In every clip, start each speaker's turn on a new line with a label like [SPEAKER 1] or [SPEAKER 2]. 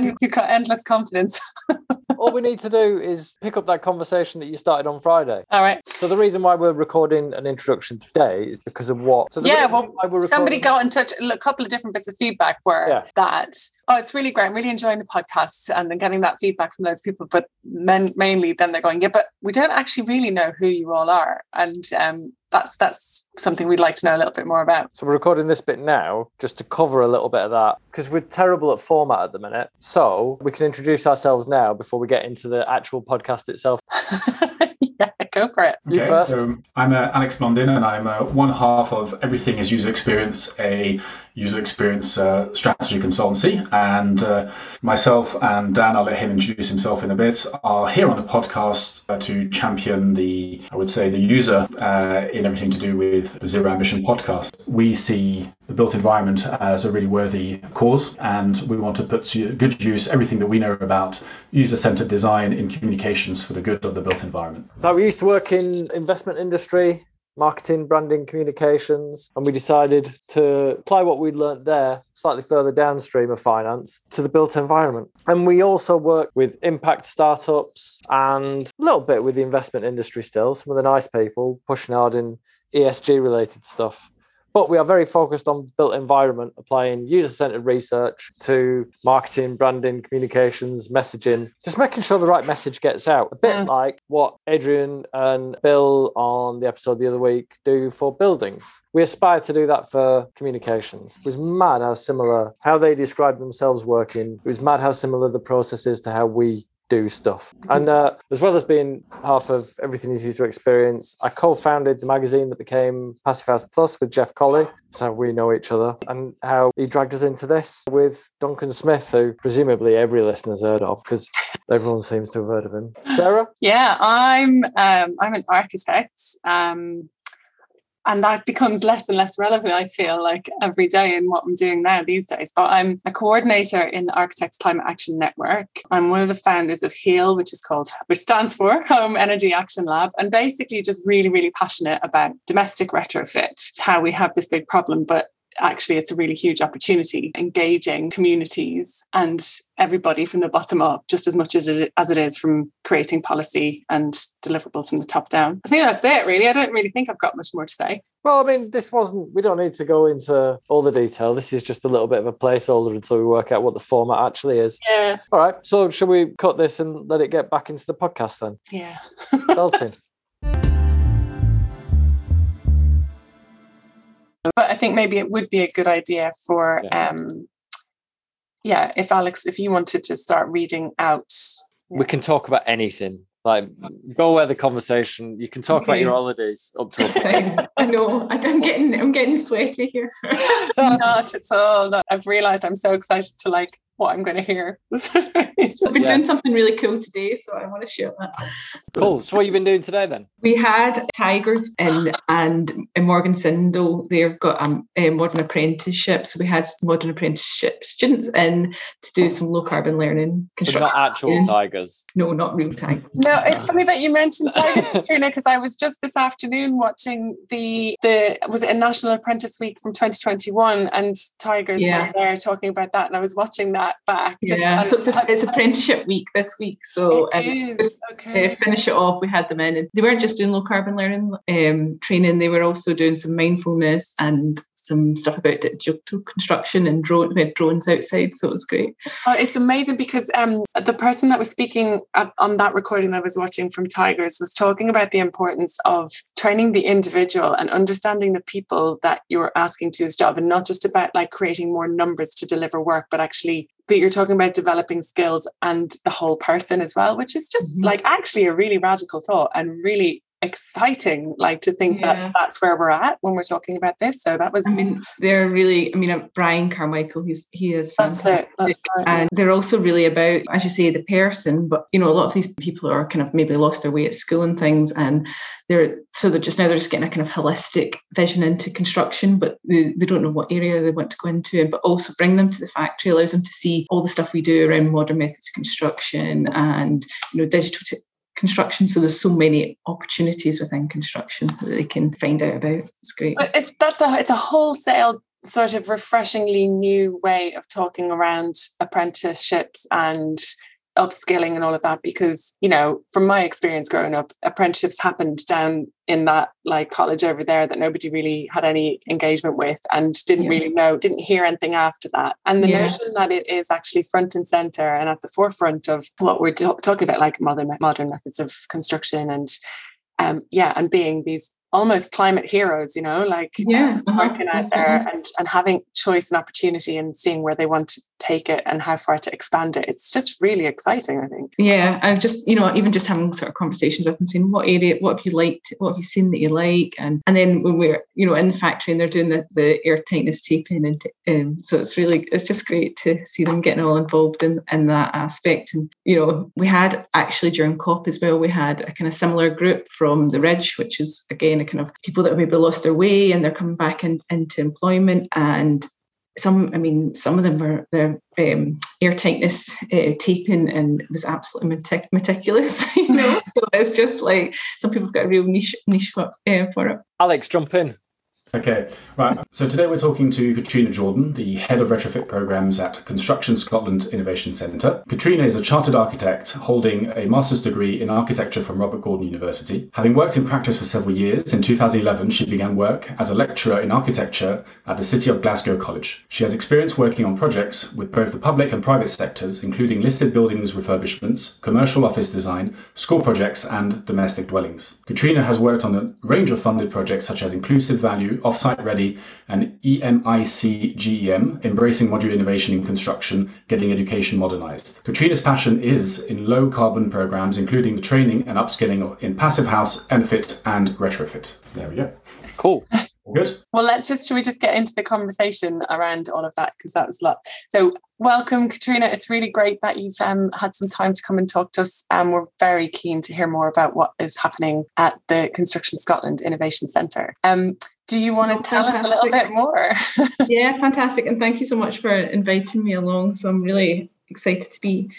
[SPEAKER 1] Dan, you've got endless confidence.
[SPEAKER 2] All we need to do is pick up that conversation that you started on Friday.
[SPEAKER 1] All right.
[SPEAKER 2] So the reason why we're recording an introduction today is because of what? So
[SPEAKER 1] Yeah, well, Somebody got in touch. A couple of different bits of feedback were
[SPEAKER 2] Yeah.
[SPEAKER 1] that, oh, it's really great. I'm really enjoying the podcast and then getting that feedback from those people. But men, mainly then they're going, yeah, but we don't actually really know who you all are. And um, that's that's something we'd like to know a little bit more about.
[SPEAKER 2] So we're recording this bit now just to cover a little bit of that because we're terrible at format at the minute. So we can introduce ourselves now before we get into the actual podcast itself.
[SPEAKER 1] yeah, go for it.
[SPEAKER 2] You first.
[SPEAKER 3] So I'm uh, Alex Blondin, and I'm uh, one half of Everything is User Experience, a user experience uh, strategy consultancy. And uh, myself and Dan, I'll let him introduce himself in a bit, are here on the podcast uh, to champion the, I would say, the user uh, in everything to do with the Zero Ambition podcast. We see the built environment as a really worthy cause, and we want to put to good use everything that we know about user-centered design in communications for the good of the built environment.
[SPEAKER 2] Now we used to work in investment industry, marketing, branding, communications, and we decided to apply what we'd learnt there slightly further downstream of finance to the built environment. And we also work with impact startups and a little bit with the investment industry still, some of the nice people pushing hard in ESG related stuff. But we are very focused on built environment, applying user centered research to marketing, branding, communications, messaging, just making sure the right message gets out. A bit
[SPEAKER 1] Mm.
[SPEAKER 2] like what Adrian and Bill on the episode the other week do for buildings. We aspire to do that for communications. It was mad how similar how they describe themselves working. It was mad how similar the process is to how we do stuff. And uh, as well as being half of Everything is User Experience, I co-founded the magazine that became Passive House Plus with Jeff Colley. So we know each other and how he dragged us into this with Duncan Smith, who presumably every listener's heard of because everyone seems to have heard of him. Sarah?
[SPEAKER 1] Yeah, I'm um, I'm an architect, um, and that becomes less and less relevant. I feel like every day in what I'm doing now these days. But I'm a coordinator in the Architects Climate Action Network. I'm one of the founders of HEAL, which is called, which stands for Home Energy Action Lab, and basically just really, really passionate about domestic retrofit. How we have this big problem, but actually it's a really huge opportunity engaging communities and everybody from the bottom up just as much as it, as it is from creating policy and deliverables from the top down i think that's it really i don't really think i've got much more to say
[SPEAKER 2] Well, I mean, this wasn't, we don't need to go into all the detail. This is just a little bit of a placeholder until we work out what the format actually is.
[SPEAKER 1] yeah
[SPEAKER 2] All right. So, should we cut this and let it get back into the podcast then?
[SPEAKER 1] yeah
[SPEAKER 2] Belting.
[SPEAKER 1] but i think maybe it would be a good idea for
[SPEAKER 2] Yeah.
[SPEAKER 1] um yeah if alex if you wanted to start reading out
[SPEAKER 2] we can talk about anything. Like, go where the conversation. You can talk about your holidays up to.
[SPEAKER 4] I know. I- I'm getting I'm getting sweaty here.
[SPEAKER 1] not at all not, i've realized i'm so excited to like what i'm going to hear
[SPEAKER 4] I've been
[SPEAKER 2] Yeah.
[SPEAKER 4] doing something really cool today, so I want to share that.
[SPEAKER 2] cool. So, what have you been doing today then?
[SPEAKER 4] We had Tigers in and in Morgan Sindall, they've got um, a modern apprenticeship. So we had modern apprenticeship students in to do some low carbon learning
[SPEAKER 2] So not actual tigers.
[SPEAKER 4] no, not real tigers.
[SPEAKER 1] No, it's funny that you mentioned Tiger Caitriona because I was just this afternoon watching the the was it a National Apprentice Week from 2021 and Tigers
[SPEAKER 4] Yeah.
[SPEAKER 1] were there talking about that and I was watching that back. just-
[SPEAKER 4] Yeah, so it's, a, it's apprenticeship week this week. So um, just,
[SPEAKER 1] okay.
[SPEAKER 4] uh, finish it off, we had them in, and they weren't just doing low carbon learning um, training; they were also doing some mindfulness and some stuff about digital construction and drone. We had drones outside, so it was great.
[SPEAKER 1] Oh, it's amazing because um, the person that was speaking at, on that recording that I was watching from Tigers was talking about the importance of training the individual and understanding the people that you're asking to do this job, and not just about like creating more numbers to deliver work, but actually that you're talking about developing skills and the whole person as well, which is just
[SPEAKER 4] Mhm.
[SPEAKER 1] like actually a really radical thought and really exciting like to think
[SPEAKER 4] Yeah.
[SPEAKER 1] that that's where we're at when we're talking about this so that was
[SPEAKER 4] I mean, they're really. I mean, uh, Brian Carmichael, he's he is
[SPEAKER 1] that's
[SPEAKER 4] fantastic.
[SPEAKER 1] it that's right.
[SPEAKER 4] And they're also really about, as you say, the person. But you know, a lot of these people are kind of maybe lost their way at school and things, and they're so they're just now they're just getting a kind of holistic vision into construction, but they, they don't know what area they want to go into. But also bring them to the factory allows them to see all the stuff we do around modern methods of construction and you know digital. T- construction. So there's so many opportunities within construction that they can find out about. It's great.
[SPEAKER 1] It, that's a it's a wholesale sort of refreshingly new way of talking around apprenticeships and upskilling and all of that because you know from my experience growing up apprenticeships happened down in that like college over there that nobody really had any engagement with and didn't yeah. really know didn't hear anything after that and the yeah. notion that it is actually front and center and at the forefront of what we're do- talking about like modern modern methods of construction and um yeah and being these almost climate heroes, you know, like
[SPEAKER 4] yeah,
[SPEAKER 1] uh, working out there and, and having choice and opportunity and seeing where they want to take it and how far to expand it. It's just really exciting, I think.
[SPEAKER 4] Yeah. I'm just, you know, even just having sort of conversations with them saying, what area, what have you liked? What have you seen that you like? And and then when we're, you know, in the factory and they're doing the, the air tightness taping and um, so it's really, it's just great to see them getting all involved in, in that aspect. And, you know, we had actually during COP as well, we had a kind of similar group from the Ridge, which is again kind of people that have maybe lost their way and they're coming back in, into employment. And some i mean some of them were their um, air tightness uh, taping and was absolutely metic- meticulous you know? So it's just like some people have got a real niche niche for, uh, for it.
[SPEAKER 2] Alex jump in
[SPEAKER 3] Okay, right. So today we're talking to Caitriona Jordan, the head of retrofit programs at Construction Scotland Innovation Centre. Caitriona is a chartered architect holding a master's degree in architecture from Robert Gordon University. Having worked in practice for several years, in 2011 she began work as a lecturer in architecture at the City of Glasgow College. She has experience working on projects with both the public and private sectors, including listed buildings refurbishments, commercial office design, school projects, and domestic dwellings. Caitriona has worked on a range of funded projects such as Inclusive Value, Offsite Ready, and EMIC-GEM, Embracing Modular Innovation in Construction, Getting Education Modernized. Caitriona's passion is in low carbon programs, including the training and upskilling in passive house, EnerPHit, and retrofit. There we go.
[SPEAKER 2] Cool.
[SPEAKER 3] Good.
[SPEAKER 1] Well, let's just should we just get into the conversation around all of that because that was a lot. So, welcome, Caitriona. It's really great that you've um, had some time to come and talk to us. And um, we're very keen to hear more about what is happening at the Construction Scotland Innovation Centre. Um, do you want to tell fantastic. us a little bit more?
[SPEAKER 4] yeah, fantastic. And thank you so much for inviting me along. So I'm really excited to be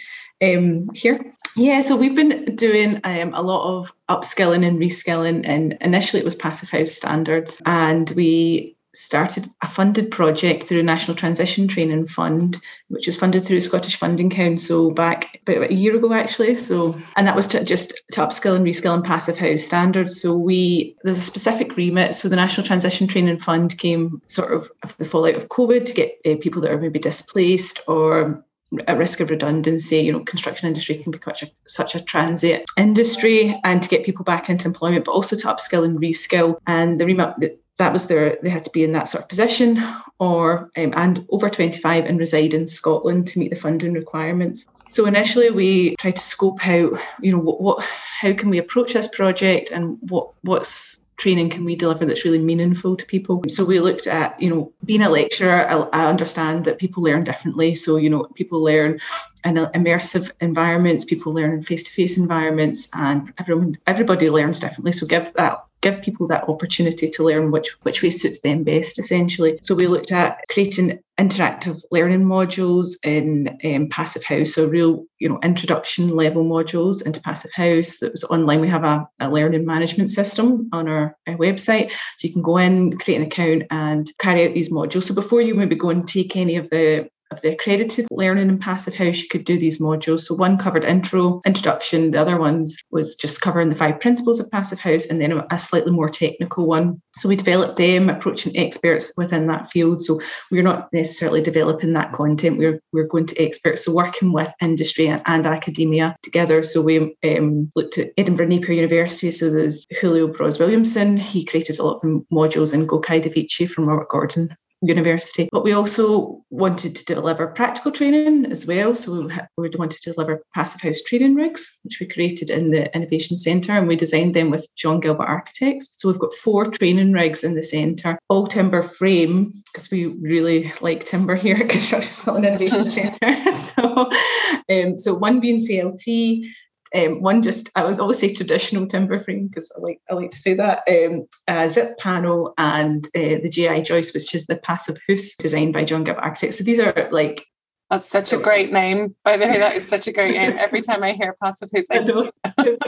[SPEAKER 4] um, here. Yeah, so we've been doing um, a lot of upskilling and reskilling, and initially it was passive house standards, and we started a funded project through National Transition Training Fund, which was funded through Scottish Funding Council back about a year ago, actually. So, and that was to just to upskill and reskill in passive house standards. So we there's a specific remit. So the National Transition Training Fund came sort of the fallout of COVID to get uh, people that are maybe displaced or at risk of redundancy. You know, construction industry can be such a, such a transit industry, and to get people back into employment, but also to upskill and reskill. And the remap that that was their they had to be in that sort of position or um, and over 25 and reside in Scotland to meet the funding requirements. So initially we tried to scope out, you know, what, what how can we approach this project and what what's training can we deliver that's really meaningful to people? So we looked at you know being a lecturer I, I understand that people learn differently. So you know people learn in immersive environments people learn in face-to-face environments and everyone everybody learns differently. So give that give people that opportunity to learn which which way suits them best essentially. So we looked at creating interactive learning modules in um, passive house so real you know introduction level modules into passive house that was online. We have a, a learning management system on our, our, website. So you can go in create an account and carry out these modules. So before you maybe go and take any of the of the accredited learning and passive house, you could do these modules. So one covered intro, introduction. The other ones was just covering the five principles of passive house, and then a slightly more technical one. So we developed them, approaching experts within that field. So we're not necessarily developing that content. We're we're going to experts, so working with industry and, and academia together. So we um, looked at Edinburgh Napier University. So there's Julio Bros Williamson. He created a lot of the modules, and Gokay Deveci from Robert Gordon university. But we also wanted to deliver practical training as well. So we wanted to deliver passive house training rigs, which we created in the Innovation Centre and we designed them with John Gilbert Architects. So we've got four training rigs in the centre, all timber frame, because we really like timber here at Construction Scotland Innovation Centre. so, um, so one being CLT, um, one just I was always say traditional timber frame because I like I like to say that um, uh, zip panel and uh, the GI joist, which is the passive house designed by John Gibb Architects. So these are like
[SPEAKER 1] That's such a great name. By the way, that is such a great name. Every time I hear Passive Hussein.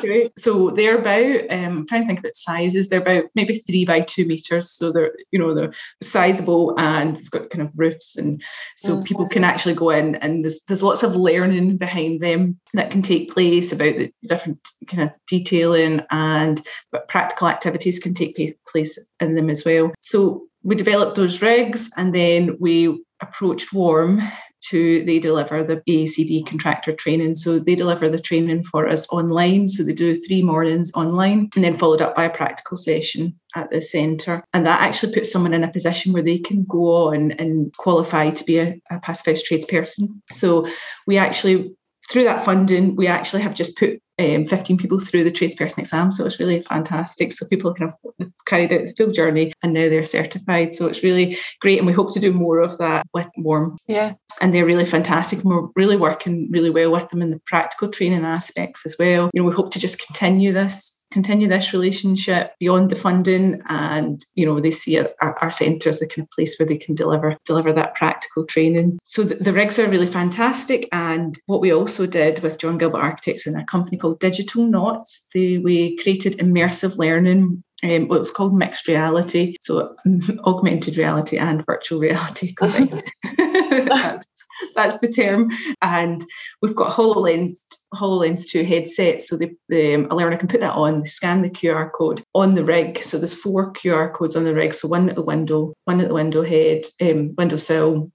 [SPEAKER 4] great. So they're about, um, I'm trying to think about sizes, they're about maybe three by two meters. So they're, you know, they're sizable and they've got kind of roofs. And so mm-hmm. people can actually go in and there's, there's lots of learning behind them that can take place about the different kind of detailing and but practical activities can take place in them as well. So we developed those rigs and then we approached Warm to they deliver the AECB contractor training. So they deliver the training for us online. So they do three mornings online and then followed up by a practical session at the centre. And that actually puts someone in a position where they can go on and qualify to be a, a house tradesperson. So we actually through that funding, we actually have just put um, 15 people through the tradesperson exam. So it's really fantastic. So people kind of carried out the full journey and now they're certified. So it's really great. And we hope to do more of that with Warm.
[SPEAKER 1] Yeah.
[SPEAKER 4] And they're really fantastic. And we're really working really well with them in the practical training aspects as well. You know, we hope to just continue this continue this relationship beyond the funding and you know they see our, our centre as the kind of place where they can deliver deliver that practical training so the, the rigs are really fantastic and what we also did with john gilbert architects and a company called digital knots they, we created immersive learning um, well, it was called mixed reality, so augmented reality and virtual reality combined. that's, that's the term. And we've got HoloLens, HoloLens 2 headsets. So the, the um, a learner can put that on, scan the QR code on the rig. So there's four QR codes on the rig. So one at the window, one at the window head, um, window sill,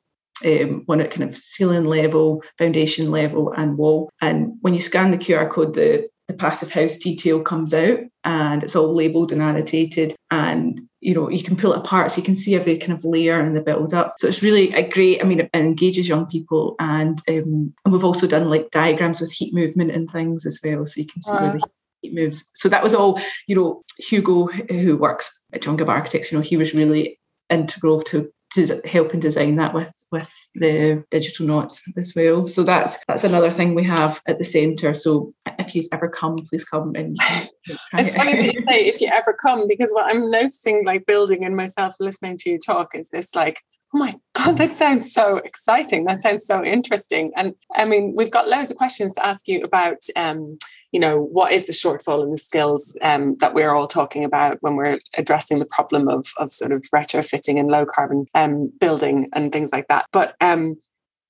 [SPEAKER 4] um, one at kind of ceiling level, foundation level, and wall. And when you scan the QR code, the the passive house detail comes out and it's all labeled and annotated and you know you can pull it apart so you can see every kind of layer and the build up so it's really a great i mean it engages young people and um, and we've also done like diagrams with heat movement and things as well so you can see wow. where the heat moves so that was all you know hugo who works at john architects you know he was really integral to to help and design that with with the digital knots as well. So that's that's another thing we have at the centre. So if you ever come, please come and.
[SPEAKER 1] it's funny that you say if you ever come because what I'm noticing, like building and myself listening to you talk, is this like oh my god that sounds so exciting. That sounds so interesting. And i mean we've got loads of questions to ask you about um, you know what is the shortfall in the skills um, that we're all talking about when we're addressing the problem of, of sort of retrofitting and low carbon um, building and things like that. But um,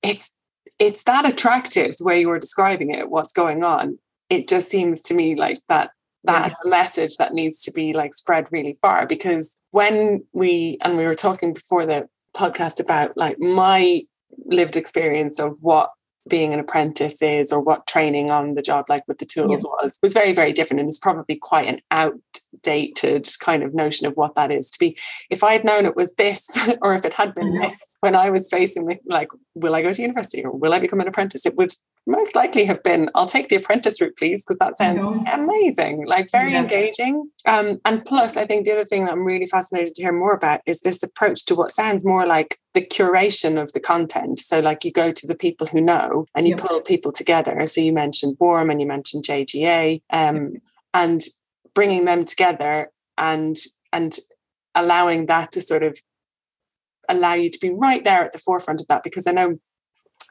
[SPEAKER 1] it's it's that attractive the way you were describing it what's going on. It just seems to me like that that's a message that needs to be like spread really far because when we and we were talking before the podcast about like my lived experience of what being an apprentice is or what training on the job like with the tools yeah. was was very very different and it's probably quite an outdated kind of notion of what that is. To be if i had known it was this or if it had been this when i was facing like will i go to university or will i become an apprentice? it would most likely have been i'll take the apprentice route please because that sounds amazing like very yeah. engaging. Um, and plus i think the other thing that i'm really fascinated to hear more about is this approach to what sounds more like the curation of the content. So like you go to the people who know and you yeah. pull people together so you mentioned warm and you mentioned jga um, and bringing them together and and allowing that to sort of allow you to be right there at the forefront of that because i know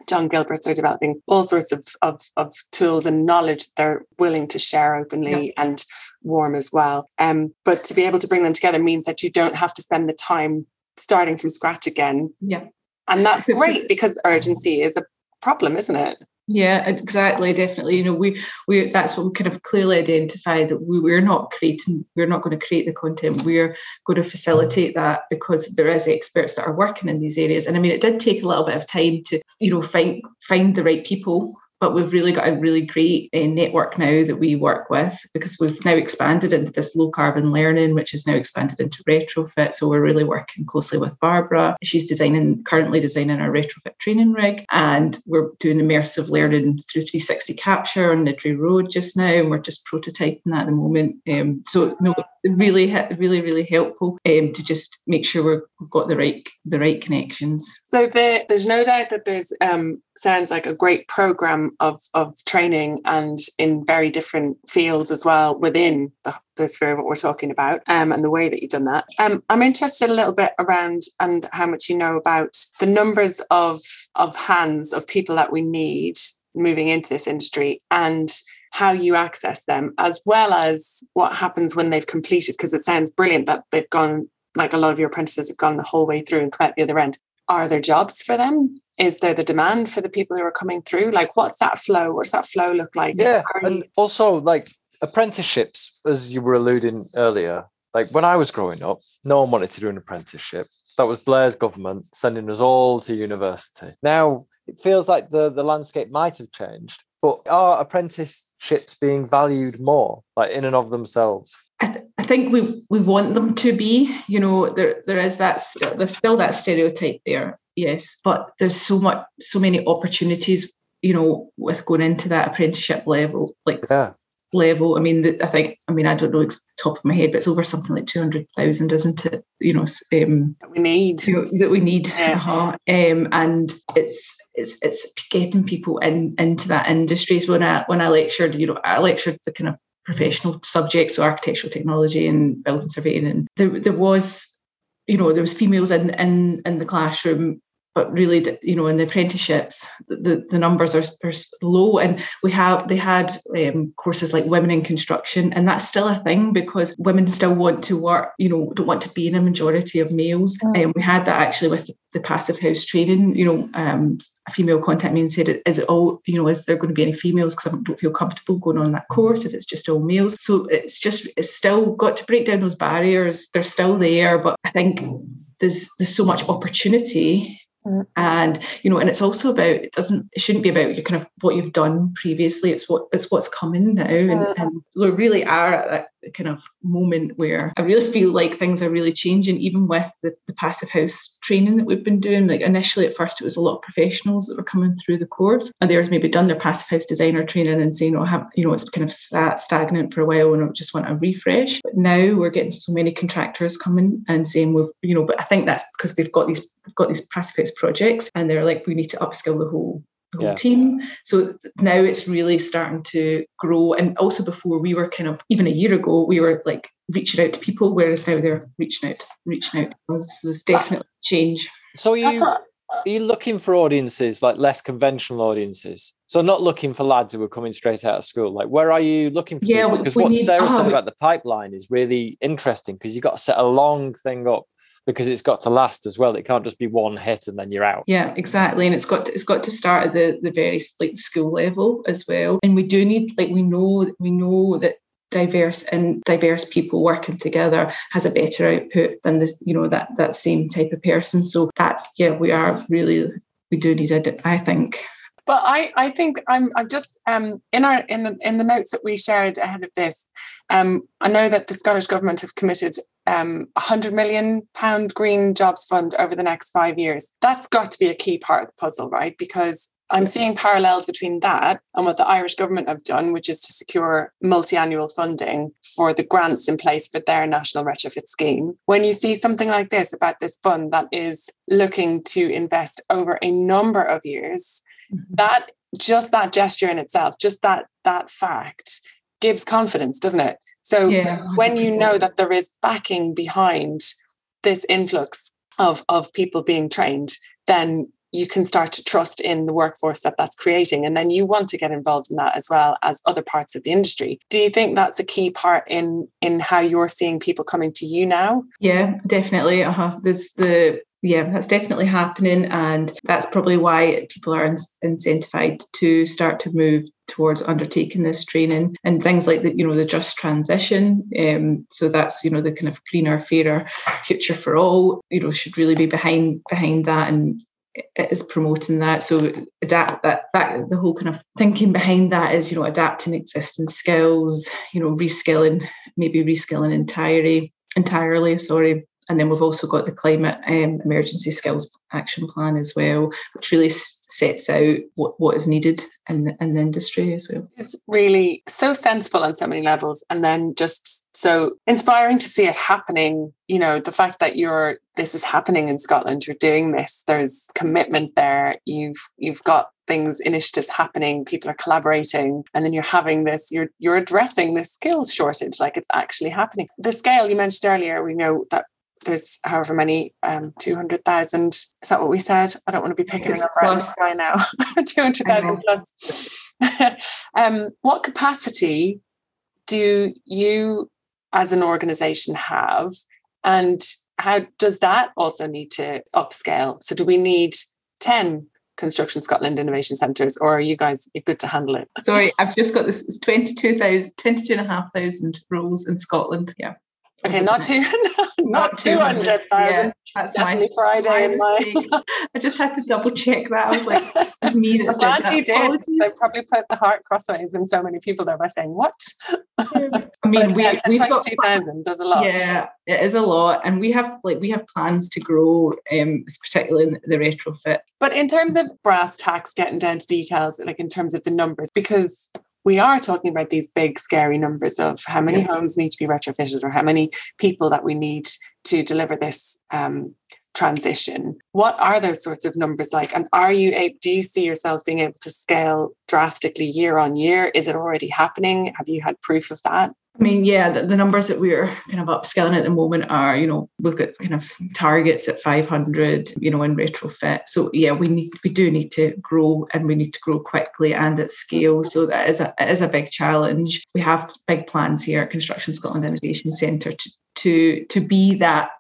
[SPEAKER 1] John Gilberts are developing all sorts of, of, of tools and knowledge that they're willing to share openly yeah. and warm as well. Um, but to be able to bring them together means that you don't have to spend the time starting from scratch again.
[SPEAKER 4] Yeah.
[SPEAKER 1] And that's great because urgency is a problem, isn't it?
[SPEAKER 4] Yeah, exactly, definitely. You know, we we that's what we kind of clearly identify that we, we're not creating, we're not going to create the content. We're going to facilitate that because there is experts that are working in these areas. And I mean, it did take a little bit of time to, you know, find find the right people but we've really got a really great uh, network now that we work with because we've now expanded into this low carbon learning, which is now expanded into retrofit. So we're really working closely with Barbara. She's designing, currently designing our retrofit training rig, and we're doing immersive learning through 360 capture on Niddrie Road just now, and we're just prototyping that at the moment. Um, so no, really, really, really helpful um, to just make sure we've got the right the right connections.
[SPEAKER 1] So there, there's no doubt that there's um, sounds like a great program of of training and in very different fields as well within the, the sphere of what we're talking about um, and the way that you've done that. Um, I'm interested a little bit around and how much you know about the numbers of of hands of people that we need moving into this industry and how you access them as well as what happens when they've completed because it sounds brilliant that they've gone like a lot of your apprentices have gone the whole way through and come out the other end are there jobs for them? Is there the demand for the people who are coming through? Like what's that flow? What's that flow look like?
[SPEAKER 2] Yeah and also like apprenticeships as you were alluding earlier like when i was growing up no one wanted to do an apprenticeship. That was blair's government sending us all to university. Now it feels like the the landscape might have changed but are apprenticeships being valued more like in and of themselves?
[SPEAKER 4] I, th- I, think we we want them to be. You know, there there is that there's still that stereotype there, yes, but there's so much so many opportunities. You know, with going into that apprenticeship level, like
[SPEAKER 2] yeah.
[SPEAKER 4] level. I mean, the, I think I mean I don't know it's top of my head, but it's over something like two hundred thousand, isn't it? You know, um,
[SPEAKER 1] that we need
[SPEAKER 4] you know, that we need, yeah. uh-huh. um, and it's it's it's getting people in into that industry. So when I when I lectured, you know, I lectured the kind of professional subjects, so architectural technology and building surveying. And there, there was, you know, there was females in in in the classroom but really, you know, in the apprenticeships, the, the numbers are, are low. And we have they had um, courses like women in construction, and that's still a thing because women still want to work. You know, don't want to be in a majority of males. And mm. um, we had that actually with the passive house training. You know, um, a female contact me and said, "Is it all? You know, is there going to be any females? Because I don't feel comfortable going on that course if it's just all males." So it's just it's still got to break down those barriers. They're still there, but I think there's there's so much opportunity And you know, and it's also about it doesn't it shouldn't be about your kind of what you've done previously. It's what it's what's coming now, and, and we really are at that kind of moment where I really feel like things are really changing, even with the, the passive house training that we've been doing. Like initially, at first, it was a lot of professionals that were coming through the course, and there's maybe done their passive house designer training and saying, "Oh, have you know, it's kind of sat stagnant for a while, and I just want a refresh." But now we're getting so many contractors coming and saying, "We've, you know," but I think that's because they've got these they've got these passive house projects, and they're like, "We need to upskill the whole whole yeah. team. So now it's really starting to grow. And also before we were kind of even a year ago, we were like reaching out to people, whereas now they're reaching out, reaching out. There's, there's definitely change.
[SPEAKER 2] So you what, are you looking for audiences like less conventional audiences? So not looking for lads who are coming straight out of school. Like where are you looking for?
[SPEAKER 4] Yeah,
[SPEAKER 2] because what need, Sarah oh, said about the pipeline is really interesting because you've got to set a long thing up because it's got to last as well. It can't just be one hit and then you're out.
[SPEAKER 4] Yeah, exactly. And it's got to, it's got to start at the the very like school level as well. And we do need like we know we know that diverse and diverse people working together has a better output than this you know that that same type of person so that's yeah we are really we do need it i think
[SPEAKER 1] but I, I think I'm, I'm just um, in our in the, in the notes that we shared ahead of this. Um, I know that the Scottish government have committed um, a hundred million pound green jobs fund over the next five years. That's got to be a key part of the puzzle, right? Because I'm seeing parallels between that and what the Irish government have done, which is to secure multi annual funding for the grants in place for their national retrofit scheme. When you see something like this about this fund that is looking to invest over a number of years. That just that gesture in itself just that that fact gives confidence doesn't it? So yeah, when you know that there is backing behind this influx of of people being trained then you can start to trust in the workforce that that's creating and then you want to get involved in that as well as other parts of the industry. Do you think that's a key part in in how you're seeing people coming to you now?
[SPEAKER 4] Yeah definitely. Uh-huh. there's the yeah, that's definitely happening. And that's probably why people are incentivized to start to move towards undertaking this training and things like the, you know, the just transition. Um, so that's, you know, the kind of greener, fairer future for all, you know, should really be behind behind that and it is promoting that. So adapt that that the whole kind of thinking behind that is, you know, adapting existing skills, you know, reskilling, maybe reskilling entirely entirely, sorry, and then we've also got the climate um, emergency skills action plan as well, which really sets out what, what is needed in the, in the industry as well.
[SPEAKER 1] It's really so sensible on so many levels, and then just so inspiring to see it happening. You know, the fact that you're this is happening in Scotland, you're doing this. There's commitment there. You've you've got things initiatives happening people are collaborating and then you're having this you're you're addressing this skills shortage like it's actually happening the scale you mentioned earlier we know that there's however many um 200,000 is that what we said? I don't want to be picking it up right now. 200,000 plus. Um what capacity do you as an organization have and how does that also need to upscale? So do we need 10 Construction Scotland Innovation Centres, or are you guys good to handle it?
[SPEAKER 4] Sorry, I've just got this 22,000, 22,500 roles in Scotland. Yeah.
[SPEAKER 1] Okay, not two, not, two hundred thousand. Yeah, that's Definitely my Friday in my.
[SPEAKER 4] I just had to double check that. I was like, it's me that
[SPEAKER 1] said that. you did. I probably put the heart crossways, in so many people there by saying what.
[SPEAKER 4] I mean, we
[SPEAKER 1] yes, we've got two thousand. There's a lot.
[SPEAKER 4] Yeah, it is a lot, and we have like we have plans to grow, um, particularly in the retrofit.
[SPEAKER 1] But in terms of brass tacks, getting down to details, like in terms of the numbers, because we are talking about these big, scary numbers of how many yeah. homes need to be retrofitted or how many people that we need to deliver this um, transition. What are those sorts of numbers like? And are you able, do you see yourselves being able to scale drastically year on year? Is it already happening? Have you had proof of that?
[SPEAKER 4] I mean, yeah, the, the, numbers that we're kind of upscaling at the moment are, you know, we've got kind of targets at 500, you know, in retrofit. So yeah, we need, we do need to grow and we need to grow quickly and at scale. So that is a, is a big challenge. We have big plans here at Construction Scotland Innovation Centre to, to, to be that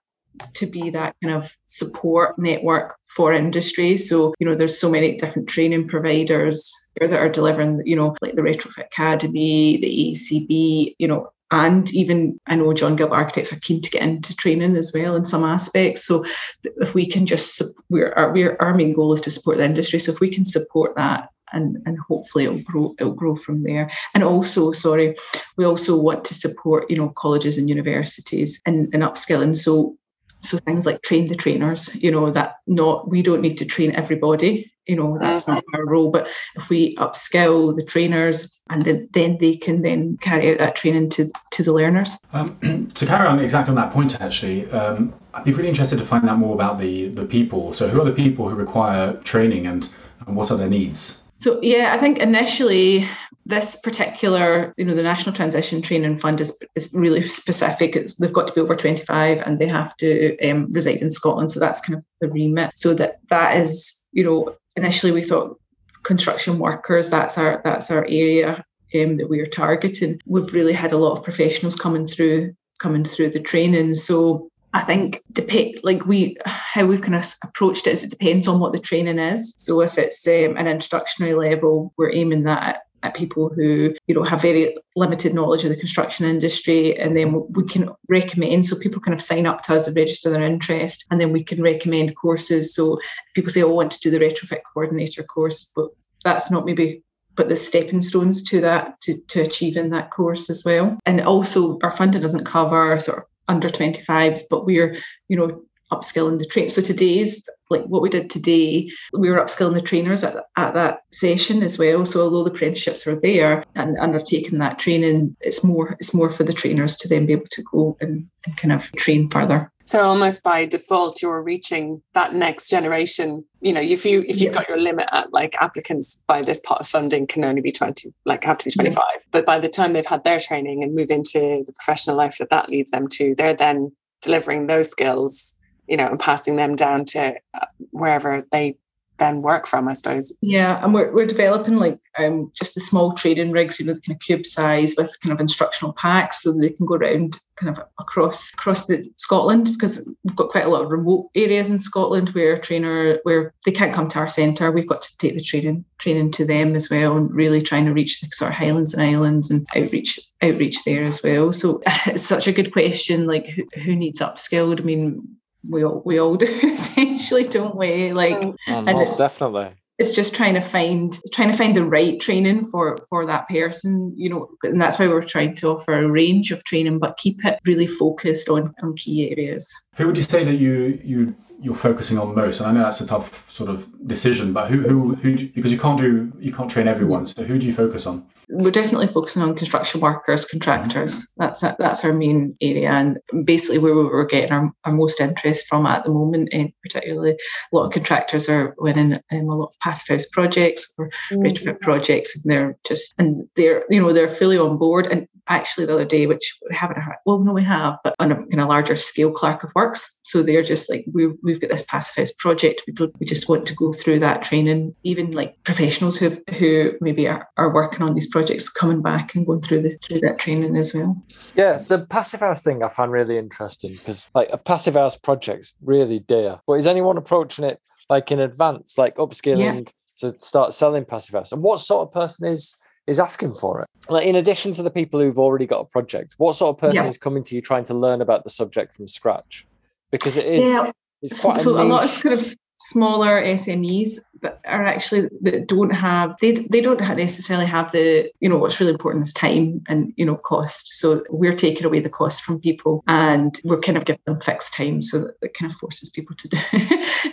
[SPEAKER 4] to be that kind of support network for industry. So, you know, there's so many different training providers that are delivering, you know, like the Retrofit Academy, the ACB, you know, and even I know John Gilbert Architects are keen to get into training as well in some aspects. So if we can just we're our, we're, our main goal is to support the industry. So if we can support that and and hopefully it'll grow it'll grow from there and also sorry we also want to support you know colleges and universities and, and upskilling so so things like train the trainers you know that not we don't need to train everybody you know that's not our role. But if we upskill the trainers and then, then they can then carry out that training to to the learners.
[SPEAKER 3] Um, to carry on exactly on that point actually um, i'd be really interested to find out more about the the people. So who are the people who require training and, and what are their needs?
[SPEAKER 4] So yeah, I think initially this particular, you know, the National Transition Training Fund is, is really specific. It's, they've got to be over 25 and they have to um, reside in Scotland. So that's kind of the remit. So that that is, you know, initially we thought construction workers, that's our that's our area um, that we are targeting. We've really had a lot of professionals coming through coming through the training. So I think depend like we how we've kind of approached it is it depends on what the training is. So if it's um, an introductory level, we're aiming that at, people who you know have very limited knowledge of the construction industry, and then we can recommend. So people kind of sign up to us and register their interest, and then we can recommend courses. So people say, "Oh, I want to do the retrofit coordinator course," but that's not maybe but the stepping stones to that to, to achieving that course as well and also our funding doesn't cover sort of under 25s, but we're, you know, upskilling the train. So today's like what we did today, we were upskilling the trainers at, at that session as well. So although the apprenticeships were there and undertaking that training, it's more it's more for the trainers to then be able to go and, and kind of train further.
[SPEAKER 1] So almost by default, you're reaching that next generation. You know, if you if you've yeah. got your limit at like applicants by this part of funding can only be 20, like have to be 25. Yeah. But by the time they've had their training and move into the professional life that that leads them to, they're then delivering those skills, you know, and passing them down to uh, wherever they then work from, I suppose.
[SPEAKER 4] Yeah, and we're, we're developing like um, just the small trading rigs, you know, the kind of cube size with kind of instructional packs so they can go around kind of across across the Scotland because we've got quite a lot of remote areas in Scotland where trainer where they can't come to our centre. We've got to take the training training to them as well and really trying to reach the sort of Highlands and Islands and outreach outreach there as well. So it's such a good question. Like who, who needs upskilled? I mean, we all we all do essentially, don't we? Like,
[SPEAKER 2] oh, oh and it's, definitely.
[SPEAKER 4] It's just trying to find trying to find the right training for for that person, you know, and that's why we're trying to offer a range of training, but keep it really focused on on key areas.
[SPEAKER 3] Who would you say that you you you're focusing on most? And I know that's a tough sort of decision, but who who, who because you can't do you can't train everyone. So who do you focus on?
[SPEAKER 4] We're definitely focusing on construction workers, contractors. Mm-hmm. That's that's our main area, and basically where we're getting our, our most interest from at the moment. And particularly, a lot of contractors are winning um, a lot of passive house projects or mm-hmm. retrofit projects, and they're just and they're you know they're fully on board. And actually, the other day, which we haven't had, well, no, we have, but on a kind of larger scale, clerk of works. So they're just like we we've got this passive house project. We we just want to go through that training. Even like professionals who who maybe are, are working on these projects coming back and going through the through that training as well.
[SPEAKER 2] Yeah, the passive house thing I found really interesting because like a passive house project's really dear. But is anyone approaching it like in advance, like upskilling yeah. to start selling passive house? And what sort of person is is asking for it? Like in addition to the people who've already got a project, what sort of person yeah. is coming to you trying to learn about the subject from scratch? Because it is yeah. it's quite
[SPEAKER 4] so,
[SPEAKER 2] a,
[SPEAKER 4] so a lot of kind of smaller SMEs that are actually that don't have they they don't necessarily have the you know what's really important is time and you know cost. So we're taking away the cost from people and we're kind of giving them fixed time so that it kind of forces people to do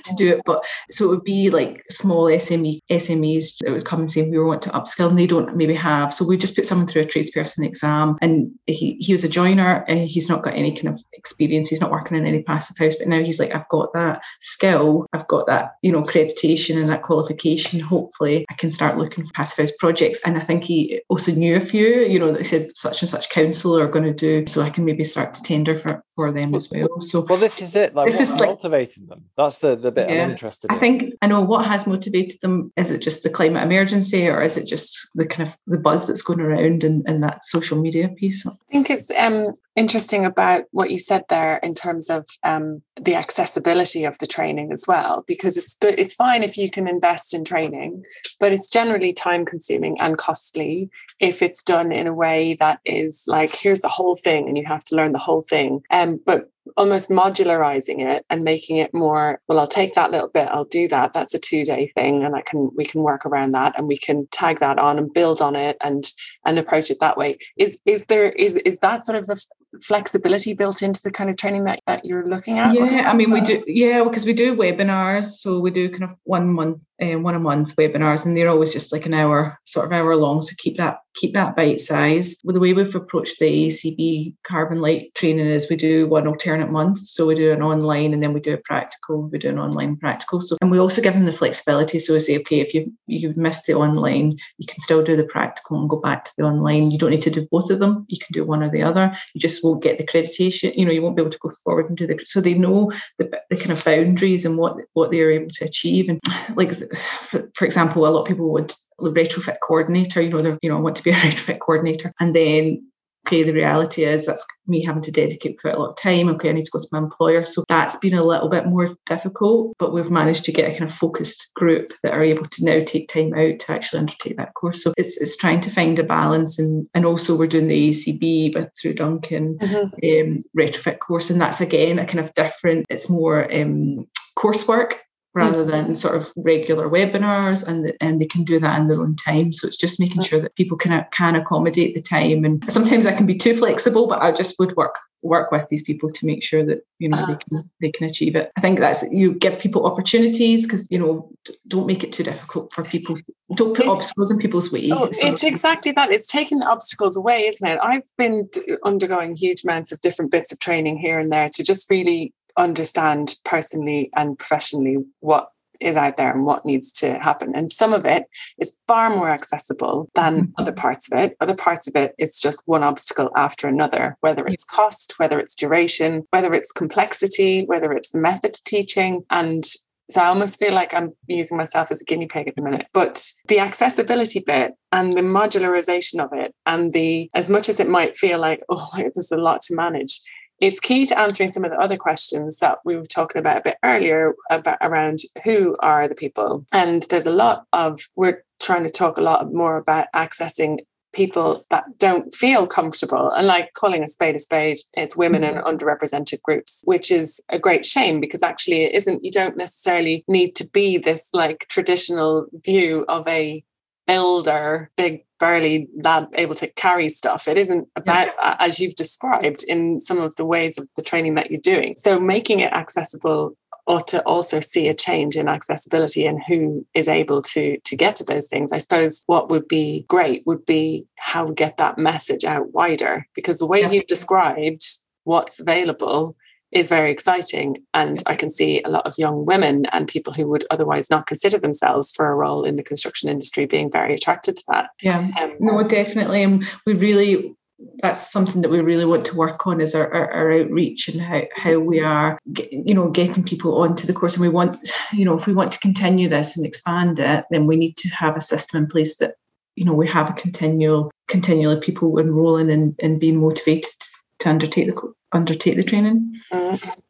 [SPEAKER 4] to do it. But so it would be like small SME SMEs that would come and say we want to upskill and they don't maybe have. So we just put someone through a tradesperson exam and he he was a joiner and he's not got any kind of experience. He's not working in any passive house, but now he's like I've got that skill. I've got got that, you know, accreditation and that qualification, hopefully I can start looking for passive house projects. And I think he also knew a few, you know, that said such and such council are going to do, so I can maybe start to tender for, for them as well. So
[SPEAKER 2] well, this is it. Like, this is like, motivating them. That's the the bit yeah, I'm interested.
[SPEAKER 4] In. I think I know what has motivated them. Is it just the climate emergency, or is it just the kind of the buzz that's going around and, and that social media piece?
[SPEAKER 1] I think it's um interesting about what you said there in terms of um, the accessibility of the training as well because it's good it's fine if you can invest in training but it's generally time consuming and costly if it's done in a way that is like here's the whole thing and you have to learn the whole thing. Um, but almost modularizing it and making it more well i'll take that little bit i'll do that that's a two day thing and i can we can work around that and we can tag that on and build on it and and approach it that way. Is is there is is that sort of a flexibility built into the kind of training that, that you're looking at?
[SPEAKER 4] Yeah i mean we do yeah because we do webinars so we do kind of one month um, one a month webinars and they're always just like an hour sort of hour long so keep that keep that bite size. Well, the way we've approached the acb CarbonLite training is we do one alternate month so we do an online and then we do a practical we do an online practical. So and we also give them the flexibility so we say okay if you've you've missed the online you can still do the practical and go back to the online. You don't need to do both of them. You can do one or the other. You just won't get the accreditation you know you won't be able to go forward and do the so they know the, the kind of boundaries and what what they're able to achieve. And like for, for example, a lot of people want the retrofit coordinator, you know, they're, you know, want to be a retrofit coordinator. And then okay, the reality is that's me having to dedicate quite a lot of time. Okay, I need to go to my employer. So that's been a little bit more difficult, but we've managed to get a kind of focused group that are able to now take time out to actually undertake that course. So it's, it's trying to find a balance. And, and also we're doing the ACB but through Duncan mm-hmm. um, retrofit course. And that's again a kind of different, it's more um, coursework rather mm-hmm. than sort of regular webinars and and they can do that in their own time. So it's just making sure that people can can accommodate the time. And sometimes I can be too flexible but I just would work work with these people to make sure that you know uh-huh. they can they can achieve it. I think that's you give people opportunities because you know don't make it too difficult for people. Don't put it's, obstacles in people's way.
[SPEAKER 1] Oh, it's exactly that. It's taking the obstacles away isn't it? I've been undergoing huge amounts of different bits of training here and there to just really understand personally and professionally what is out there and what needs to happen. And some of it is far more accessible than mm-hmm. other parts of it. Other parts of it is just one obstacle after another, whether it's cost, whether it's duration, whether it's complexity, whether it's the method of teaching. And so I almost feel like I'm using myself as a guinea pig at the minute. But the accessibility bit and the modularization of it, and the as much as it might feel like, oh, there's a lot to manage, it's key to answering some of the other questions that we were talking about a bit earlier about around who are the people and there's a lot of we're trying to talk a lot more about accessing people that don't feel comfortable and like calling a spade a spade it's women mm-hmm. and underrepresented groups which is a great shame because actually it isn't you don't necessarily need to be this like traditional view of a builder big barely that able to carry stuff. It isn't about, yeah. as you've described in some of the ways of the training that you're doing. So making it accessible ought to also see a change in accessibility and who is able to to get to those things. I suppose what would be great would be how to get that message out wider because the way yeah. you've described what's available is very exciting. And I can see a lot of young women and people who would otherwise not consider themselves for a role in the construction industry being very attracted to that.
[SPEAKER 4] Yeah, um, no, definitely. And we really, that's something that we really want to work on is our, our, our, outreach and how, how we are you know getting people onto the course and we want you know if we want to continue this and expand it then we need to have a system in place that you know we have a continual continually people enrolling and, and being motivated to undertake the undertake the training.
[SPEAKER 1] Mm.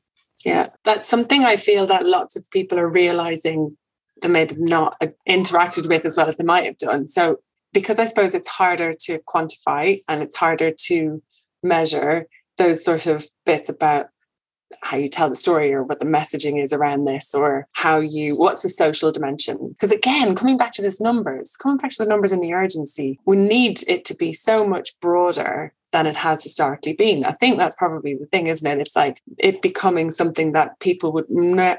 [SPEAKER 1] Yeah, that's something I feel that lots of people are realizing that have not uh, interacted with as well as they might have done. So, because I suppose it's harder to quantify and it's harder to measure those sort of bits about how you tell the story or what the messaging is around this or how you what's the social dimension because again coming back to this numbers coming back to the numbers and the urgency we need it to be so much broader than it has historically been. I think that's probably the thing, isn't it? It's like it becoming something that people would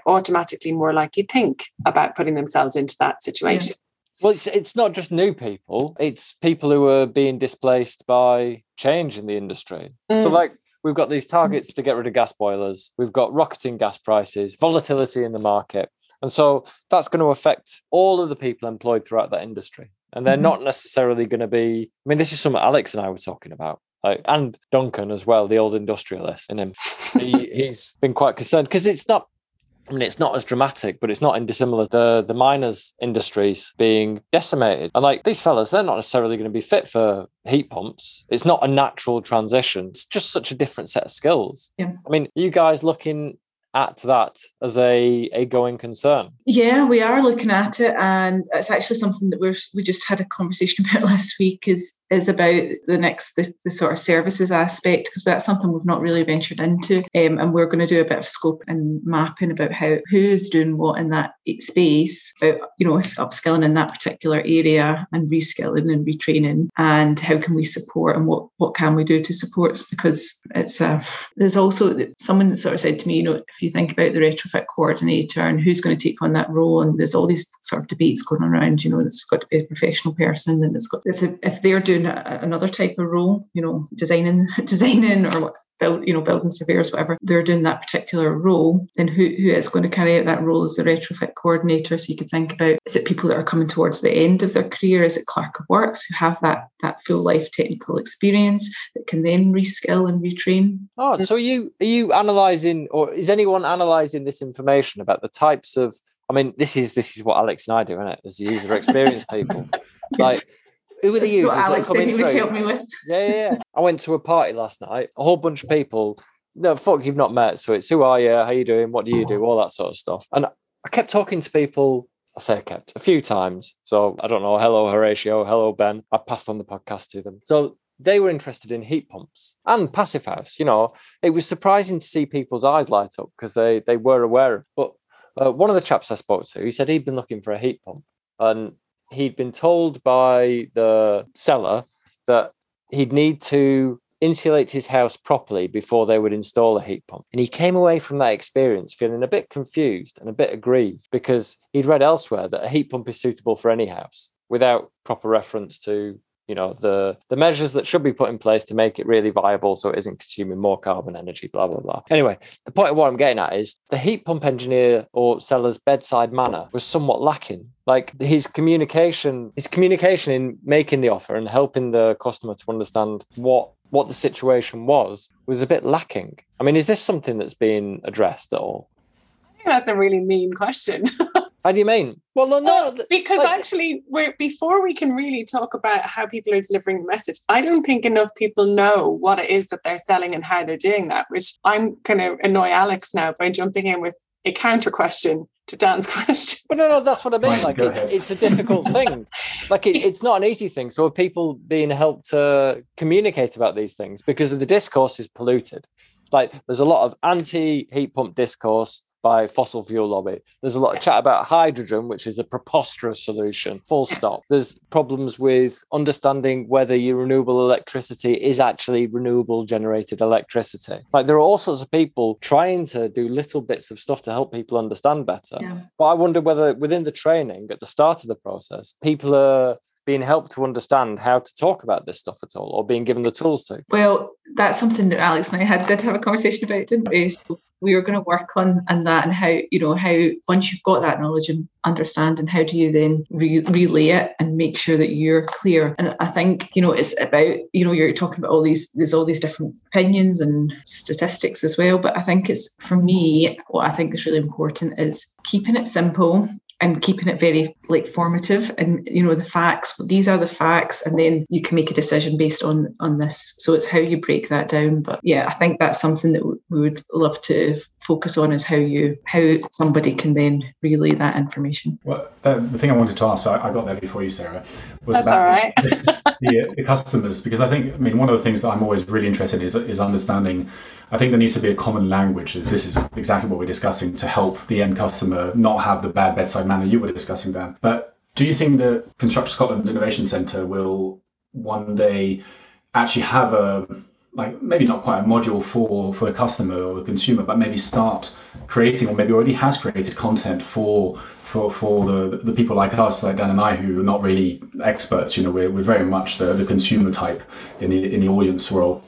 [SPEAKER 1] automatically more likely think about putting themselves into that situation.
[SPEAKER 2] Yeah. Well, it's, it's not just new people, it's people who are being displaced by change in the industry. Mm. So, like, we've got these targets to get rid of gas boilers, we've got rocketing gas prices, volatility in the market. And so that's going to affect all of the people employed throughout that industry. And they're mm-hmm. not necessarily going to be, I mean, this is something Alex and I were talking about. Like, and Duncan as well, the old industrialist in him. he, he's been quite concerned because it's not I mean, it's not as dramatic, but it's not indissimilar. The the miners' industries being decimated, and like these fellas, they're not necessarily going to be fit for heat pumps. It's not a natural transition. It's just such a different set of skills.
[SPEAKER 4] Yeah.
[SPEAKER 2] I mean, you guys looking at that as a, a going concern?
[SPEAKER 4] Yeah, we are looking at it, and it's actually something that we're we just had a conversation about last week. Is is about the next the, the sort of services aspect because that's something we've not really ventured into, um, and we're going to do a bit of scope and mapping about how who's doing what in that space, about you know upskilling in that particular area and reskilling and retraining, and how can we support and what what can we do to support because it's a uh, there's also someone that sort of said to me, you know if you think about the retrofit coordinator and who's going to take on that role, and there's all these sort of debates going around, you know, it's got to be a professional person, and it's got if, if they're doing a, another type of role, you know, designing, designing or build, you know, building surveyors, whatever, they're doing that particular role, then who, who is going to carry out that role as the retrofit coordinator? So you could think about is it people that are coming towards the end of their career? Is it clerk of works who have that that full life technical experience that can then reskill and retrain?
[SPEAKER 2] Oh, so are you are you analysing or is anyone analysing this information about the types of I mean, this is this is what Alex and I do, isn't it? As user experience people. like who were the users
[SPEAKER 4] Alex that would help me with.
[SPEAKER 2] Yeah, yeah, yeah. I went to a party last night. A whole bunch of people. No, fuck, you've not met. So it's who are you? How you doing? What do you do? All that sort of stuff. And I kept talking to people. I say I kept a few times. So I don't know. Hello, Horatio. Hello, Ben. I passed on the podcast to them. So they were interested in heat pumps and passive house. You know, it was surprising to see people's eyes light up because they they were aware of. But uh, one of the chaps I spoke to, he said he'd been looking for a heat pump, and he'd been told by the seller that he'd need to insulate his house properly before they would install a heat pump. And he came away from that experience feeling a bit confused and a bit aggrieved because he'd read elsewhere that a heat pump is suitable for any house without proper reference to you know the the measures that should be put in place to make it really viable so it isn't consuming more carbon energy blah blah blah. Anyway the point of what i'm getting at is the heat pump engineer or seller's bedside manner was somewhat lacking. Like his communication his communication in making the offer and helping the customer to understand what what the situation was was a bit lacking. I mean is this something that's being addressed at all?
[SPEAKER 1] I think that's a really mean question
[SPEAKER 2] How do you mean? Well, no, no uh,
[SPEAKER 1] because like, actually, we're, before we can really talk about how people are delivering the message, I don't think enough people know what it is that they're selling and how they're doing that. Which I'm going to annoy Alex now by jumping in with a counter question to Dan's question.
[SPEAKER 2] But no, no, that's what I mean. Like, it's, it's a difficult thing. Like, it, it's not an easy thing. So, are people being helped to communicate about these things because the discourse is polluted? Like, there's a lot of anti heat pump discourse by fossil fuel lobby. There's a lot of chat about hydrogen, which is a preposterous solution. Full stop. There's problems with understanding whether your renewable electricity is actually renewable generated electricity. Like there are all sorts of people trying to do little bits of stuff to help people understand better. Yeah. But I wonder whether within the training at the start of the process, people are being helped to understand how to talk about this stuff at all or being given the tools to?
[SPEAKER 4] Well, that's something that Alex and I had did have a conversation about, didn't we? So we were going to work on and that and how, you know, how once you've got that knowledge and understanding, how do you then re- relay it and make sure that you're clear? And I think, you know, it's about, you know, you're talking about all these, there's all these different opinions and statistics as well. But I think it's for me, what I think is really important is keeping it simple and keeping it very like formative and you know the facts these are the facts and then you can make a decision based on on this. So it's how you break that down. But yeah i think that's something that we would love to focus on is how you how somebody can then relay that information
[SPEAKER 3] well uh, the thing i wanted to ask so I, got there before you sarah
[SPEAKER 1] was that's about all right.
[SPEAKER 3] the, the, the customers because i think i mean one of the things that i'm always really interested in is, is understanding I think there needs to be a common language. This is exactly what we're discussing to help the end customer not have the bad bedside manner you were discussing, Dan. But do you think the Construction Scotland Innovation Centre will one day actually have a like maybe not quite a module for for the customer or a consumer, but maybe start creating or maybe already has created content for for for the the people like us, like Dan and I, who are not really experts. You know, we're, we're very much the, the consumer type in the in the audience role.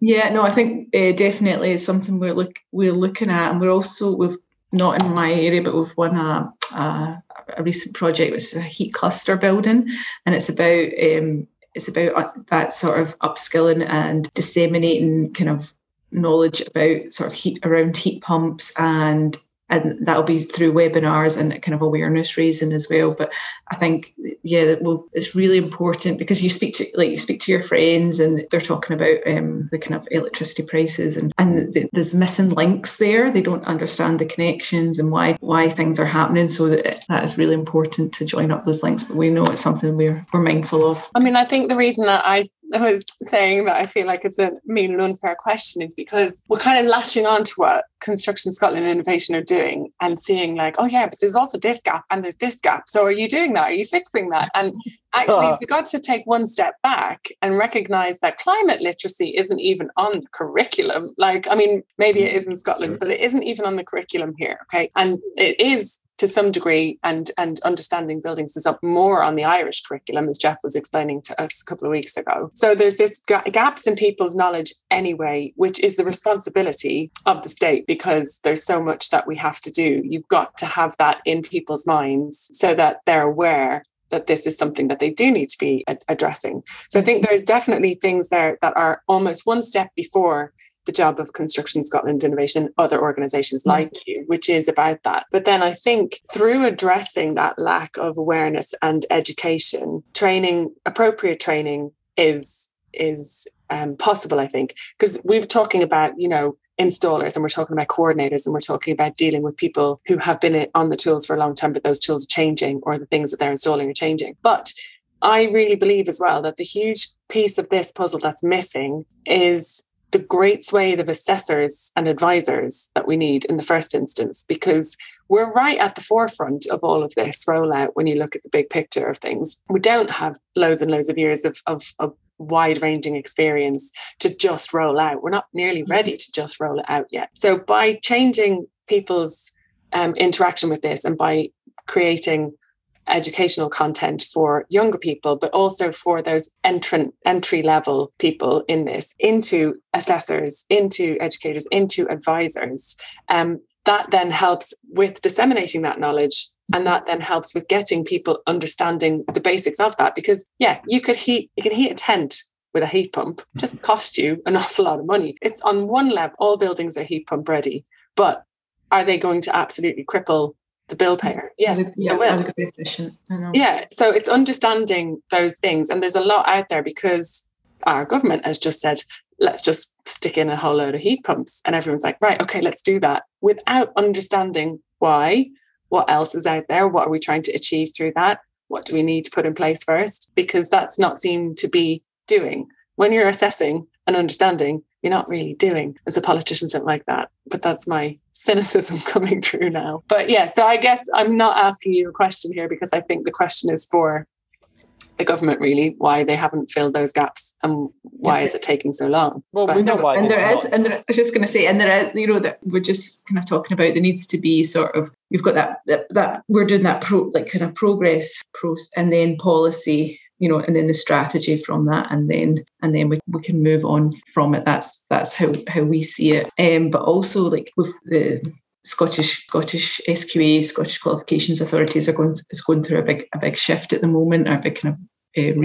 [SPEAKER 4] Yeah, no, I think uh, definitely is something we're look we're looking at, and we're also we've not in my area, but we've won a a, a recent project which is a heat cluster building, and it's about um, it's about uh, that sort of upskilling and disseminating kind of knowledge about sort of heat around heat pumps and and that'll be through webinars and kind of awareness raising as well. But I think, yeah, it's really important because you speak to like you speak to your friends and they're talking about um, the kind of electricity prices and and the, there's missing links there. They don't understand the connections and why why things are happening. So that that is really important to join up those links. But we know it's something we're we're mindful of.
[SPEAKER 1] I mean, I think the reason that I I was saying that I feel like it's a mean and unfair question is because we're kind of latching on to what Construction Scotland Innovation are doing and seeing like, oh yeah, but there's also this gap and there's this gap. So are you doing that? Are you fixing that? And actually we got to take one step back and recognize that climate literacy isn't even on the curriculum. Like, I mean, maybe it mm. is in Scotland, but it isn't even on the curriculum here. Okay. And it is to some degree and and understanding buildings is up more on the Irish curriculum as Jeff was explaining to us a couple of weeks ago. So there's this ga- gaps in people's knowledge anyway, which is the responsibility of the state because there's so much that we have to do. You've got to have that in people's minds so that they're aware that this is something that they do need to be addressing. So I think there's definitely things there that are almost one step before the job of Construction Scotland Innovation, other organizations like mm-hmm. you, which is about that. But then I think through addressing that lack of awareness and education, training, appropriate training is is um, possible, I think, because we're talking about, you know, installers and we're talking about coordinators and we're talking about dealing with people who have been on the tools for a long time, but those tools are changing or the things that they're installing are changing. But I really believe as well that the huge piece of this puzzle that's missing is the great swathe of assessors and advisors that we need in the first instance, because we're right at the forefront of all of this rollout when you look at the big picture of things. We don't have loads and loads of years of, of, of wide ranging experience to just roll out. We're not nearly mm-hmm. ready to just roll it out yet. So, by changing people's um, interaction with this and by creating educational content for younger people, but also for those entrant entry level people in this, into assessors, into educators, into advisors. Um, that then helps with disseminating that knowledge and that then helps with getting people understanding the basics of that because yeah you could heat you can heat a tent with a heat pump just cost you an awful lot of money it's on one level all buildings are heat pump ready but are they going to absolutely cripple the bill payer. Yes,
[SPEAKER 4] yeah, will. Be efficient.
[SPEAKER 1] Yeah, so it's understanding those things, and there's a lot out there because our government has just said, let's just stick in a whole load of heat pumps, and everyone's like, right, okay, let's do that, without understanding why, what else is out there, what are we trying to achieve through that, what do we need to put in place first, because that's not seen to be doing when you're assessing and understanding you're not really doing as a politician, something like that. But that's my cynicism coming through now. But yeah, so I guess I'm not asking you a question here because I think the question is for the government really why they haven't filled those gaps and why yeah. is it taking so long
[SPEAKER 2] well but, we know why
[SPEAKER 4] and there is and there, i was just going to say and there is you know that we're just kind of talking about there needs to be sort of you've got that that, that we're doing that pro like kind of progress pros and then policy you know and then the strategy from that and then and then we, we can move on from it that's that's how how we see it um but also like with the Scottish Scottish SQA Scottish Qualifications Authorities are going is going through a big a big shift at the moment, a big kind of uh,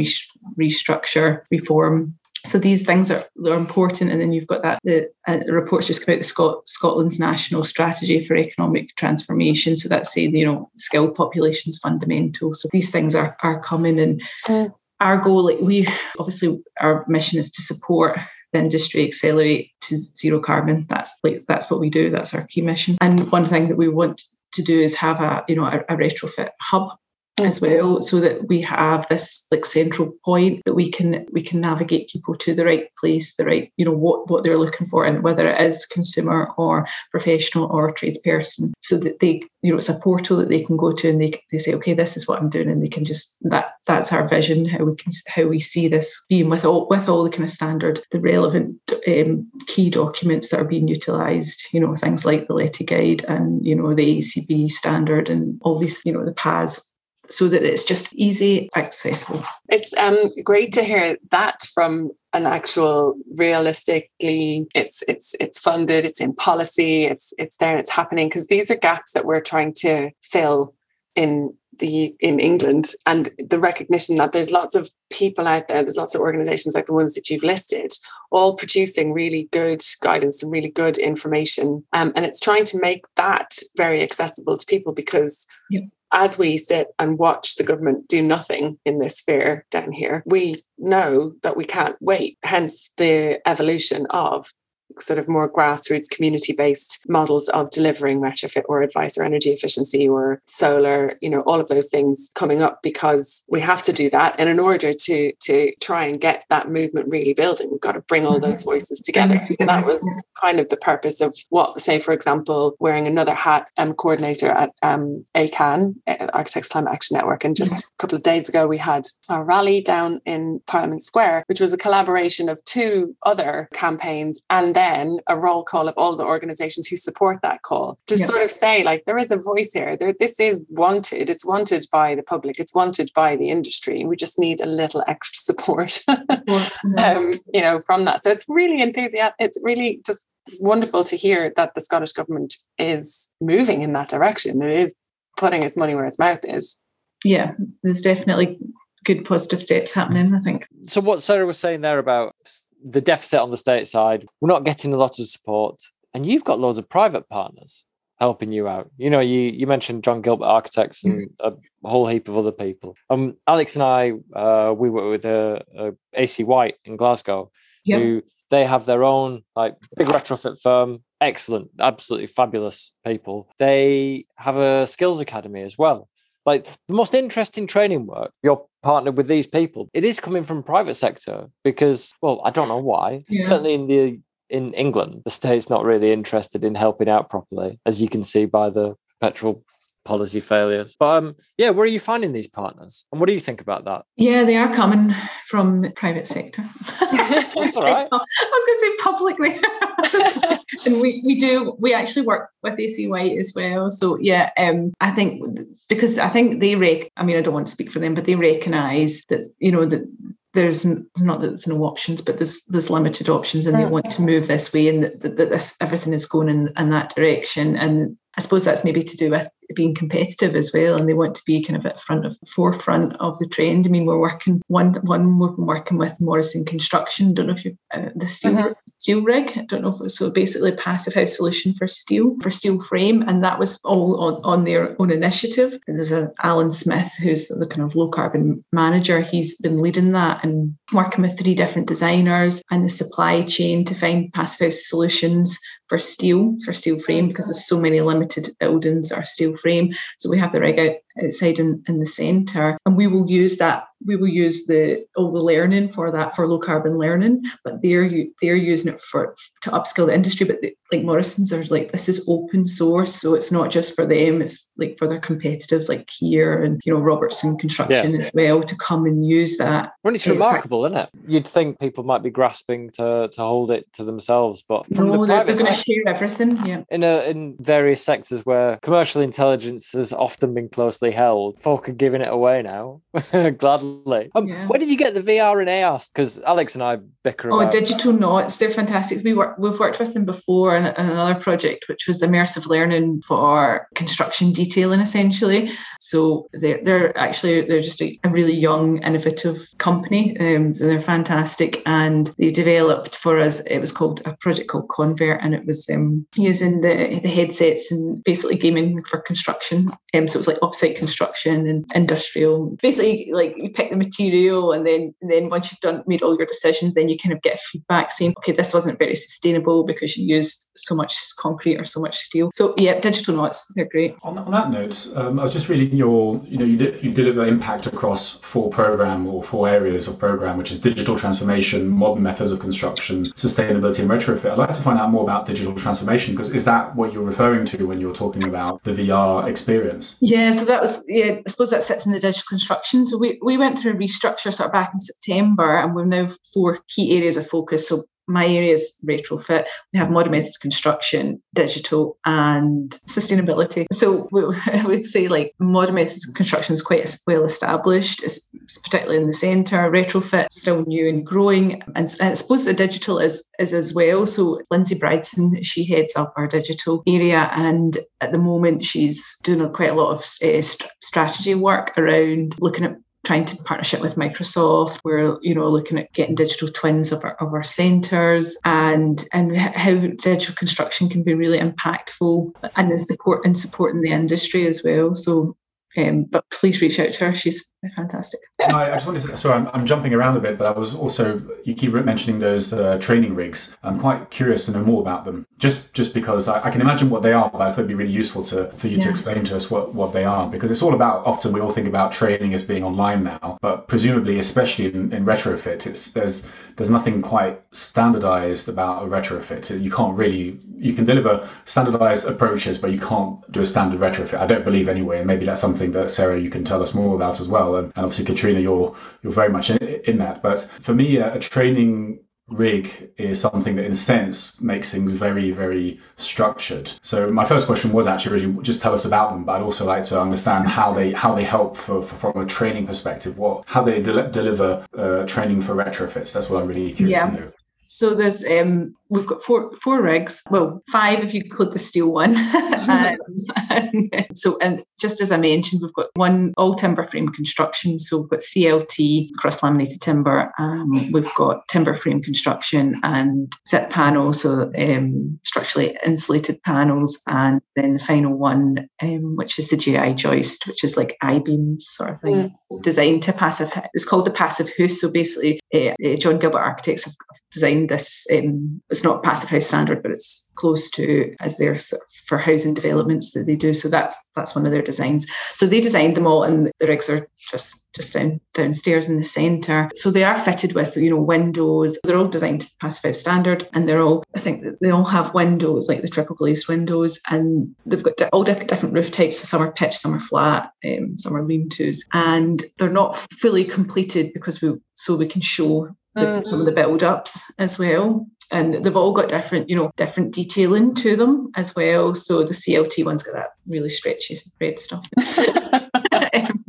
[SPEAKER 4] restructure reform. So these things are, are important, and then you've got that the uh, reports just come out the Scot- Scotland's national strategy for economic transformation. So that's saying you know skilled population's fundamental. So these things are are coming, and mm. our goal, like we obviously our mission is to support the industry accelerate to zero carbon. That's like that's what we do. That's our key mission. And one thing that we want to do is have a you know a, a retrofit hub as well so that we have this like central point that we can we can navigate people to the right place the right you know what what they're looking for and whether it is consumer or professional or tradesperson so that they you know it's a portal that they can go to and they, they say okay this is what i'm doing and they can just that that's our vision how we can how we see this being with all with all the kind of standard the relevant um, key documents that are being utilized you know things like the LETI guide and you know the AECB standard and all these you know the PAS so that it's just easy accessible.
[SPEAKER 1] It's um, great to hear that from an actual realistically it's it's it's funded, it's in policy, it's it's there, it's happening because these are gaps that we're trying to fill in the in England and the recognition that there's lots of people out there, there's lots of organizations like the ones that you've listed, all producing really good guidance and really good information. Um, and it's trying to make that very accessible to people because yeah as we sit and watch the government do nothing in this sphere down here, we know that we can't wait. Hence the evolution of sort of more grassroots community based models of delivering retrofit or advice or energy efficiency or solar you know all of those things coming up because we have to do that. And in order to to try and get that movement really building we've got to bring all those mm-hmm. voices together. So that was kind of the purpose of what say for example wearing another hat um, coordinator at um, ACAN Architects Climate Action Network and just couple of days ago we had a rally down in Parliament Square which was a collaboration of two other campaigns and then a roll call of all the organizations who support that call. To yeah. sort of say like there is a voice here there this is wanted it's wanted by the public it's wanted by the industry we just need a little extra support. Um, you know from that. So it's really enthusiastic it's really just wonderful to hear that the scottish government is moving in that direction. It is putting its money where its mouth is
[SPEAKER 4] yeah there's definitely good positive steps happening i think
[SPEAKER 2] so what sarah was saying there about the deficit on the state side, we're not getting a lot of support. And you've got loads of private partners helping you out. You know, you you mentioned John Gilbert Architects and a whole heap of other people. Um, Alex and I, uh, we work with a, uh, AC White in Glasgow, yep. who they have their own like big retrofit firm. Excellent, absolutely fabulous people. They have a skills academy as well. Like the most interesting training work, you're partnered with these people. It is coming from private sector because, well, I don't know why. Yeah. Certainly in the in England, the state's not really interested in helping out properly, as you can see by the petrol policy failures. But um, yeah, where are you finding these partners, and what do you think about that?
[SPEAKER 4] Yeah, they are coming from the private sector.
[SPEAKER 2] That's all right.
[SPEAKER 4] I was going to say publicly, and we we do we actually work with AC White as well. So yeah, um, I think because I think they rec. I mean, I don't want to speak for them, but they recognise that you know that there's not that there's no options, but there's there's limited options, and they mm. want to move this way, and that, that this everything is going in, in that direction. And I suppose that's maybe to do with being competitive as well, and they want to be kind of at front of forefront of the trend. I mean, we're working one one we've been working with Morrison Construction. Don't know if you uh, the steel uh-huh. steel rig. I don't know if so basically a passive house solution for steel for steel frame, and that was all on, on their own initiative. There's a Alan Smith who's the kind of low carbon manager. He's been leading that and working with three different designers and the supply chain to find passive house solutions for steel for steel frame because there's so many limited buildings are steel frame. So we have the rig out outside in, in the centre, and we will use that we will use the all the learning for that for low carbon learning, but they're they're using it for to upskill the industry. But like Morrison's are like this is open source, so it's not just for them; it's like for their competitors like Kier and you know Robertson Construction yeah. as well to come and use that.
[SPEAKER 2] Well, it's remarkable, isn't it? You'd think people might be grasping to to hold it to themselves, but
[SPEAKER 4] from no, the they're, they're going to share everything. Yeah,
[SPEAKER 2] in a in various sectors where commercial intelligence has often been closely held, folk are giving it away now gladly. Um, yeah. Where did you get the VR and AR? Because Alex and I bicker.
[SPEAKER 4] Oh,
[SPEAKER 2] about...
[SPEAKER 4] Digital Knots, they're fantastic. We work, we've worked with them before another project, which was immersive learning for construction detailing, essentially. So they're they're actually they're just a, a really young, innovative company. Um, so they're fantastic, and they developed for us. It was called a project called Convert, and it was um, using the the headsets and basically gaming for construction. Um, so it was like offsite construction and industrial. Basically, like you pick the material, and then and then once you've done made all your decisions, then you kind of get feedback saying, okay, this wasn't very sustainable because you used so much concrete or so much steel. So yeah, digital knots, they're great.
[SPEAKER 3] On, on that note, um, I was just reading your, you know, you, you deliver impact across four program or four areas of program, which is digital transformation, modern methods of construction, sustainability, and retrofit. I'd like to find out more about digital transformation because is that what you're referring to when you're talking about the VR experience?
[SPEAKER 4] Yeah, so that was yeah. I suppose that sits in the digital construction. So we we went through a restructure sort of back in September, and we're now four key areas of focus. So my area is retrofit. We have modern methods construction, digital, and sustainability. So we would say like modern methods construction is quite well established, it's particularly in the centre. Retrofit still new and growing, and I suppose the digital is is as well. So Lindsay Bridson, she heads up our digital area, and at the moment she's doing quite a lot of uh, st- strategy work around looking at trying to partnership with Microsoft. We're, you know, looking at getting digital twins of our, of our centres and and how digital construction can be really impactful and the support and supporting the industry as well. So um, but please reach out to her. She's fantastic.
[SPEAKER 3] I, I, just wanted to, sorry, I'm, I'm, jumping around a bit, but I was also, you keep mentioning those uh, training rigs. I'm quite curious to know more about them, just just because I, I can imagine what they are, but I thought it'd be really useful to for you yeah. to explain to us what, what they are, because it's all about, often we all think about training as being online now, but presumably, especially in, in retrofit, it's there's there's nothing quite standardized about a retrofit. You can't really, you can deliver standardized approaches, but you can't do a standard retrofit. I don't believe anyway, and maybe that's something that Sarah, you can tell us more about as well. And, and obviously, Caitriona, you're you're very much in, in that. But for me, a, a training rig is something that in a sense makes things very very structured so my first question was actually originally just tell us about them but i'd also like to understand how they how they help for, for from a training perspective what how they de- deliver uh, training for retrofits that's what i'm really curious yeah. to know
[SPEAKER 4] so there's um, we've got four four rigs, well five if you include the steel one. and, so and just as I mentioned, we've got one all timber frame construction. So we've got CLT cross laminated timber. Um, we've got timber frame construction and set panels, so um, structurally insulated panels, and then the final one, um, which is the GI joist, which is like I beams sort of thing. Mm. It's designed to passive. It's called the passive house. So basically, uh, uh, John Gilbert Architects have designed this. It's not passive house standard, but it's close to as their for housing developments that they do. So that's that's one of their designs. So they designed them all, and the rigs are just just down downstairs in the centre. So they are fitted with you know windows. They're all designed to passive house standard, and they're all I think they all have windows like the triple glazed windows, and they've got all different roof types. So some are pitched, some are flat, um, some are lean tos, and they're not fully completed because we so we can show the, mm-hmm. some of the build ups as well. And they've all got different, you know, different detailing to them as well. So the CLT one's got that really stretchy red stuff. um,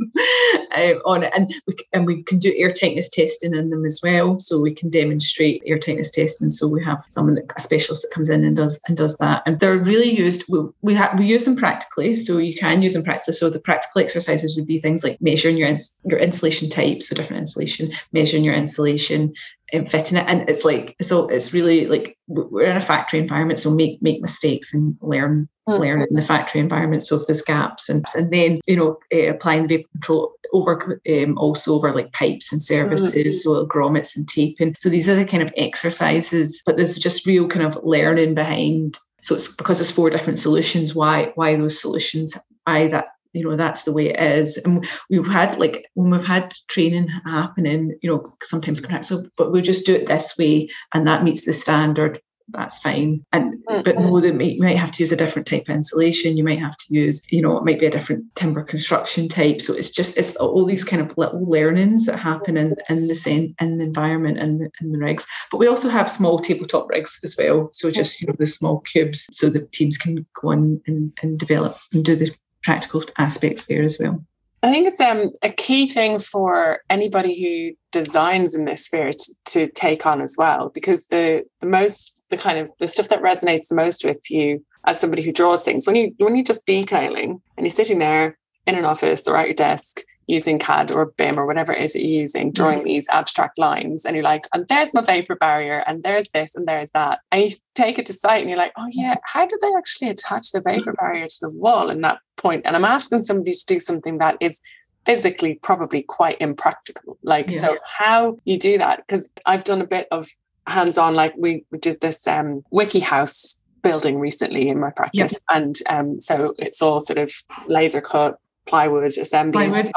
[SPEAKER 4] um, on it, and we and we can do air tightness testing in them as well. So we can demonstrate air tightness testing. So we have someone that a specialist that comes in and does and does that, and they're really used. We we, ha- we use them practically, so you can use them practically. So the practical exercises would be things like measuring your ins- your insulation type, so different insulation, measuring your insulation, and fitting it and it's like so it's really like we're in a factory environment so make make mistakes and learn mm-hmm. learn in the factory environment so if there's gaps and and then you know uh, applying the vapor control over um, also over like pipes and services mm-hmm. so grommets and taping so these are the kind of exercises but there's just real kind of learning behind so it's because there's four different solutions why why those solutions why that you know that's the way it is and we've had like when we've had training happening you know sometimes contracts so, but we'll just do it this way and that meets the standard that's fine. And mm-hmm. but know that you might have to use a different type of insulation. You might have to use, you know, it might be a different timber construction type. So it's just it's all these kind of little learnings that happen in, in the same in the environment and the, in the rigs. But we also have small tabletop rigs as well. So just you know the small cubes, so the teams can go on and, and develop and do the practical aspects there as well.
[SPEAKER 1] I think it's um, a key thing for anybody who designs in this sphere to, to take on as well, because the the most the kind of the stuff that resonates the most with you as somebody who draws things when you when you're just detailing and you're sitting there in an office or at your desk using CAD or BIM or whatever it is that you're using, drawing mm-hmm. these abstract lines, and you're like, and there's my vapor barrier, and there's this, and there's that. And you take it to site and you're like, oh yeah, how do they actually attach the vapor barrier to the wall in that point? And I'm asking somebody to do something that is physically probably quite impractical. Like, yeah. so how you do that? Because I've done a bit of hands-on like we, we did this um WikiHouse building recently in my practice yep. and um so it's all sort of laser cut plywood assembly plywood,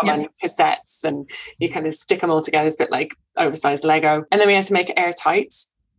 [SPEAKER 1] cassettes and you kind of stick them all together it's a bit like oversized lego and then we had to make it airtight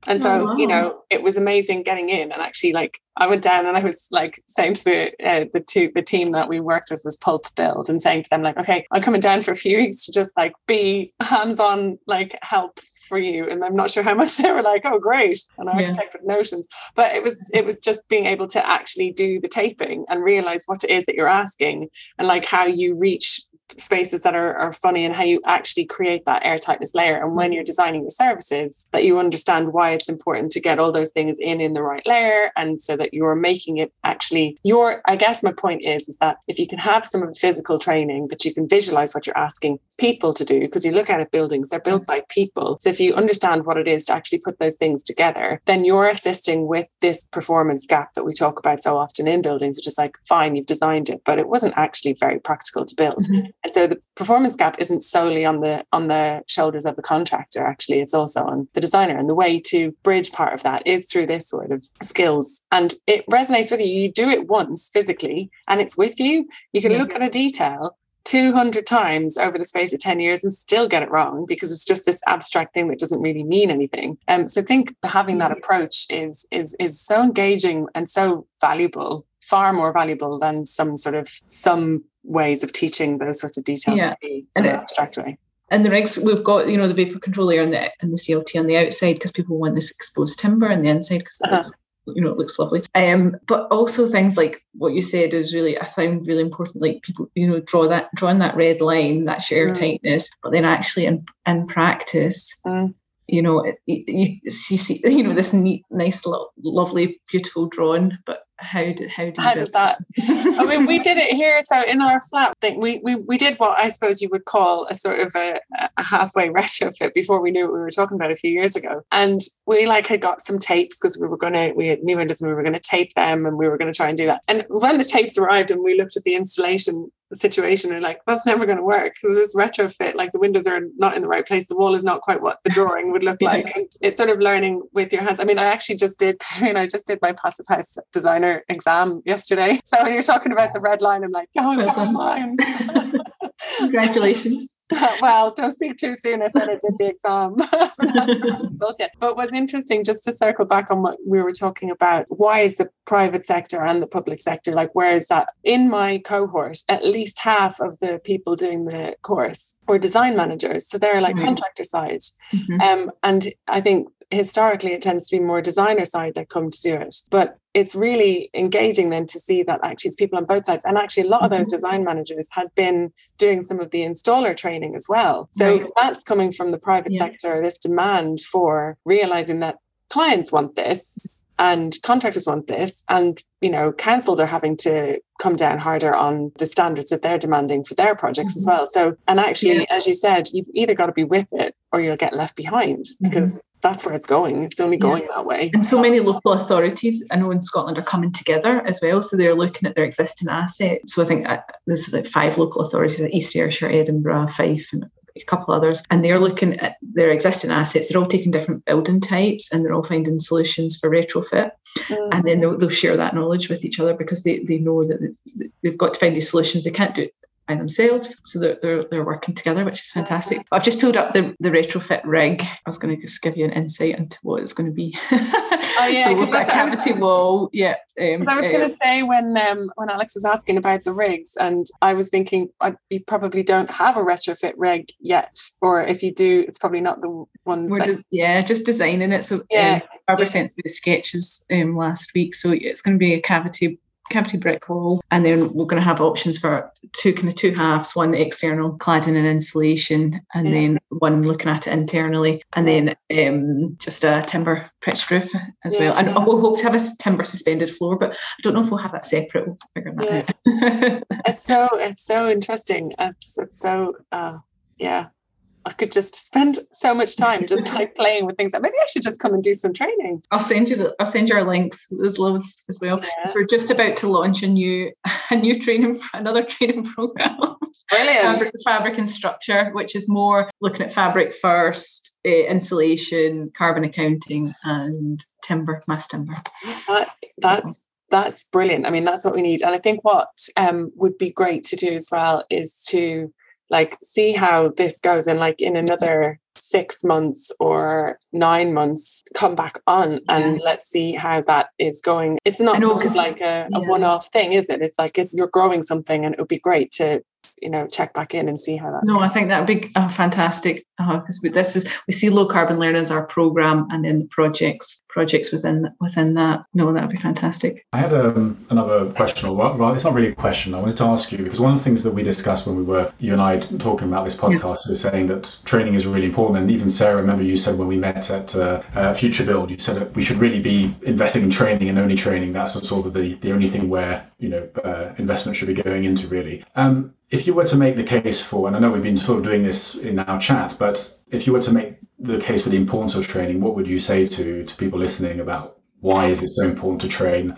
[SPEAKER 1] and so, oh, wow. you know, it was amazing getting in. And actually, like, I went down and I was like saying to the uh, the two the team that we worked with was Pulp Build, and saying to them like, okay, I'm coming down for a few weeks to just like be hands on, like help for you and i'm not sure how much they were like oh great an architect yeah. with notions but it was it was just being able to actually do the taping and realize what it is that you're asking and like how you reach spaces that are, are funny and how you actually create that airtightness layer. And when you're designing your services, that you understand why it's important to get all those things in in the right layer. And so that you're making it actually your, I guess my point is, is that if you can have some of the physical training that you can visualize what you're asking people to do, because you look at it, buildings, they're built by people. So if you understand what it is to actually put those things together, then you're assisting with this performance gap that we talk about so often in buildings, which is like, fine, you've designed it, but it wasn't actually very practical to build. Mm-hmm. And so the performance gap isn't solely on the on the shoulders of the contractor. Actually, it's also on the designer. And the way to bridge part of that is through this sort of skills. And it resonates with you. You do it once physically, and it's with you. You can look at a detail 200 times over the space of 10 years and still get it wrong because it's just this abstract thing that doesn't really mean anything. Um, so I think having that approach is is is so engaging and so valuable, far more valuable than some sort of some ways of teaching those sorts of details yeah. in an abstract way.
[SPEAKER 4] And the rigs, we've got, you know, the vapor control layer and the, and the CLT on the outside because people want this exposed timber on the inside because uh-huh. you know, it looks lovely. Um, but also things like what you said is really, I found really important. Like people, you know, draw that, drawing that red line, that sheer mm. tightness, but then actually in in practice, mm. you know, it, you, you see, you know, this neat, nice, lovely, beautiful drawing, but how do, how do
[SPEAKER 1] how does that? i mean we did it here so in our flat thing we, we we did what i suppose you would call a sort of a, a halfway retrofit before we knew what we were talking about a few years ago. And we like had got some tapes because we were going to we had new windows and we were going to tape them and we were going to try and do that. And when the tapes arrived and we looked at the installation situation and like that's never going to work because this retrofit like the windows are not in the right place the wall is not quite what the drawing would look like. And it's sort of learning with your hands. I mean i actually just did you know i just did my passive house designer exam yesterday. So when you're talking about the red line i'm like oh red line.
[SPEAKER 4] congratulations
[SPEAKER 1] well, don't speak too soon. I said I did the exam. but what's interesting, just to circle back on what we were talking about, why is the private sector and the public sector like, where is that? In my cohort, at least half of the people doing the course were design managers. So they're like mm-hmm. contractor side. Mm-hmm. Um, and I think historically it tends to be more designer side that come to do it but it's really engaging then to see that actually it's people on both sides and actually a lot of those mm-hmm. design managers had been doing some of the installer training as well so right. that's coming from the private yeah. sector this demand for realizing that clients want this and contractors want this and you know councils are having to come down harder on the standards that they're demanding for their projects mm-hmm. as well so and actually yeah. as you said you've either got to be with it or you'll get left behind because mm-hmm. That's where it's going it's only going yeah. that way
[SPEAKER 4] and so many local authorities i know in scotland are coming together as well so they're looking at their existing assets so i think uh, there's like five local authorities like east ayrshire edinburgh fife and a couple others, and they're looking at their existing assets. They're all taking different building types, and they're all finding solutions for retrofit. Mm. And then they'll, they'll, share that knowledge with each other because they, they know that they've got to find these solutions. They can't do it by themselves. So they're, they're, they're working together, which is fantastic. I've just pulled up the, the retrofit rig. I was going to just give you an insight into what it's going to be. Oh, yeah. so we've got a cavity wall. Yeah.
[SPEAKER 1] Um, I was going to uh, say when um, when Alex was asking about the rigs, and I was thinking I, you probably don't have a retrofit rig yet, or if you do, it's probably not the ones.
[SPEAKER 4] We're yeah, just designing it. So yeah, um, Barbara yeah. sent through the sketches um, last week, so it's going to be a cavity cavity brick wall. And then we're going to have options for two kind of two halves, one external cladding and insulation, and yeah. then one looking at it internally, and then um, just a timber pitched roof as yeah, well. And yeah. we'll hope to have a timber suspended floor, but I don't know if we'll have that separate. We'll figure that
[SPEAKER 1] out. it's so it's so interesting. It's it's so uh, yeah. I could just spend so much time just like playing with things. Maybe I should just come and do some training.
[SPEAKER 4] I'll send you the I'll send you our links. There's loads as well. Yeah. we're just about to launch a new a new training another training program.
[SPEAKER 1] Brilliant.
[SPEAKER 4] fabric, fabric and structure, which is more looking at fabric first, uh, insulation, carbon accounting, and timber, mass timber.
[SPEAKER 1] That, that's that's brilliant. I mean, that's what we need. And I think what um, would be great to do as well is to like see how this goes and like in another six months or nine months come back on and yeah. let's see how that is going it's not know, sort of like a, a yeah. one-off thing is it it's like you're growing something and it would be great to you know check back in and see how that's
[SPEAKER 4] no going. i think that would be uh, fantastic because uh, this is we see low carbon learning as our program and then the projects projects within within that no that would be fantastic
[SPEAKER 3] i had um, another question or well it's not really a question i wanted to ask you because one of the things that we discussed when we were you and i talking about this podcast yeah. was saying that training is really important and even sarah remember you said when we met at uh, uh, future build you said that we should really be investing in training and only training that's sort of the, the only thing where you know uh, investment should be going into really um, if you were to make the case for, and I know we've been sort of doing this in our chat, but if you were to make the case for the importance of training, what would you say to to people listening about why is it so important to train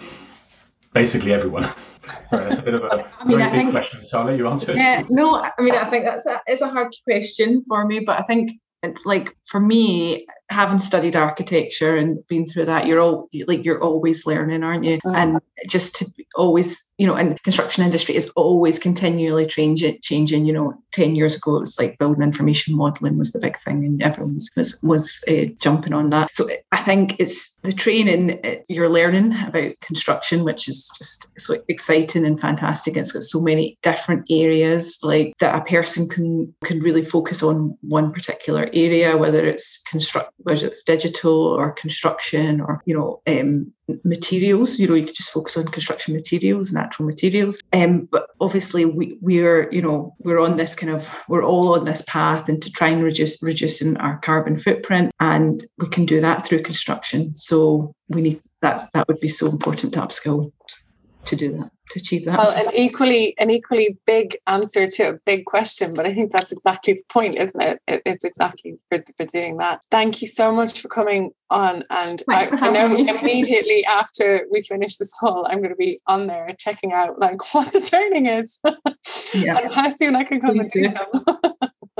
[SPEAKER 3] basically everyone? It's a bit of a I mean, very I big think, question, so you answer it.
[SPEAKER 4] Yeah, no, I mean, I think that's a, it's a hard question for me, but I think like for me having studied architecture and been through that you're all like you're always learning aren't you? Mm. and just to always you know and construction industry is always continually changing changing you know 10 years ago it was like building information modeling was the big thing and everyone was was, was uh, jumping on that. So i think it's the training uh, you're learning about construction which is just so exciting and fantastic. It's got so many different areas like that a person can can really focus on one particular area whether it's construct whether it's digital or construction or you know um, materials you know you could just focus on construction materials natural materials. Um, but obviously we we're you know we're on this kind of we're all on this path and to try and reduce reducing our carbon footprint and we can do that through construction. So we need that's that would be so important to upskill to do that to achieve that.
[SPEAKER 1] Well an equally an equally big answer to a big question but i think that's exactly the point isn't it, it it's exactly for, for doing that. Thank you so much for coming on and I, I, know immediately after we finish this call i'm going to be on there checking out like what the training is. Yeah. and how soon i can come Please and do, do. some.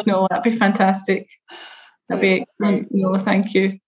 [SPEAKER 4] No that'd be fantastic. That'd be excellent no thank you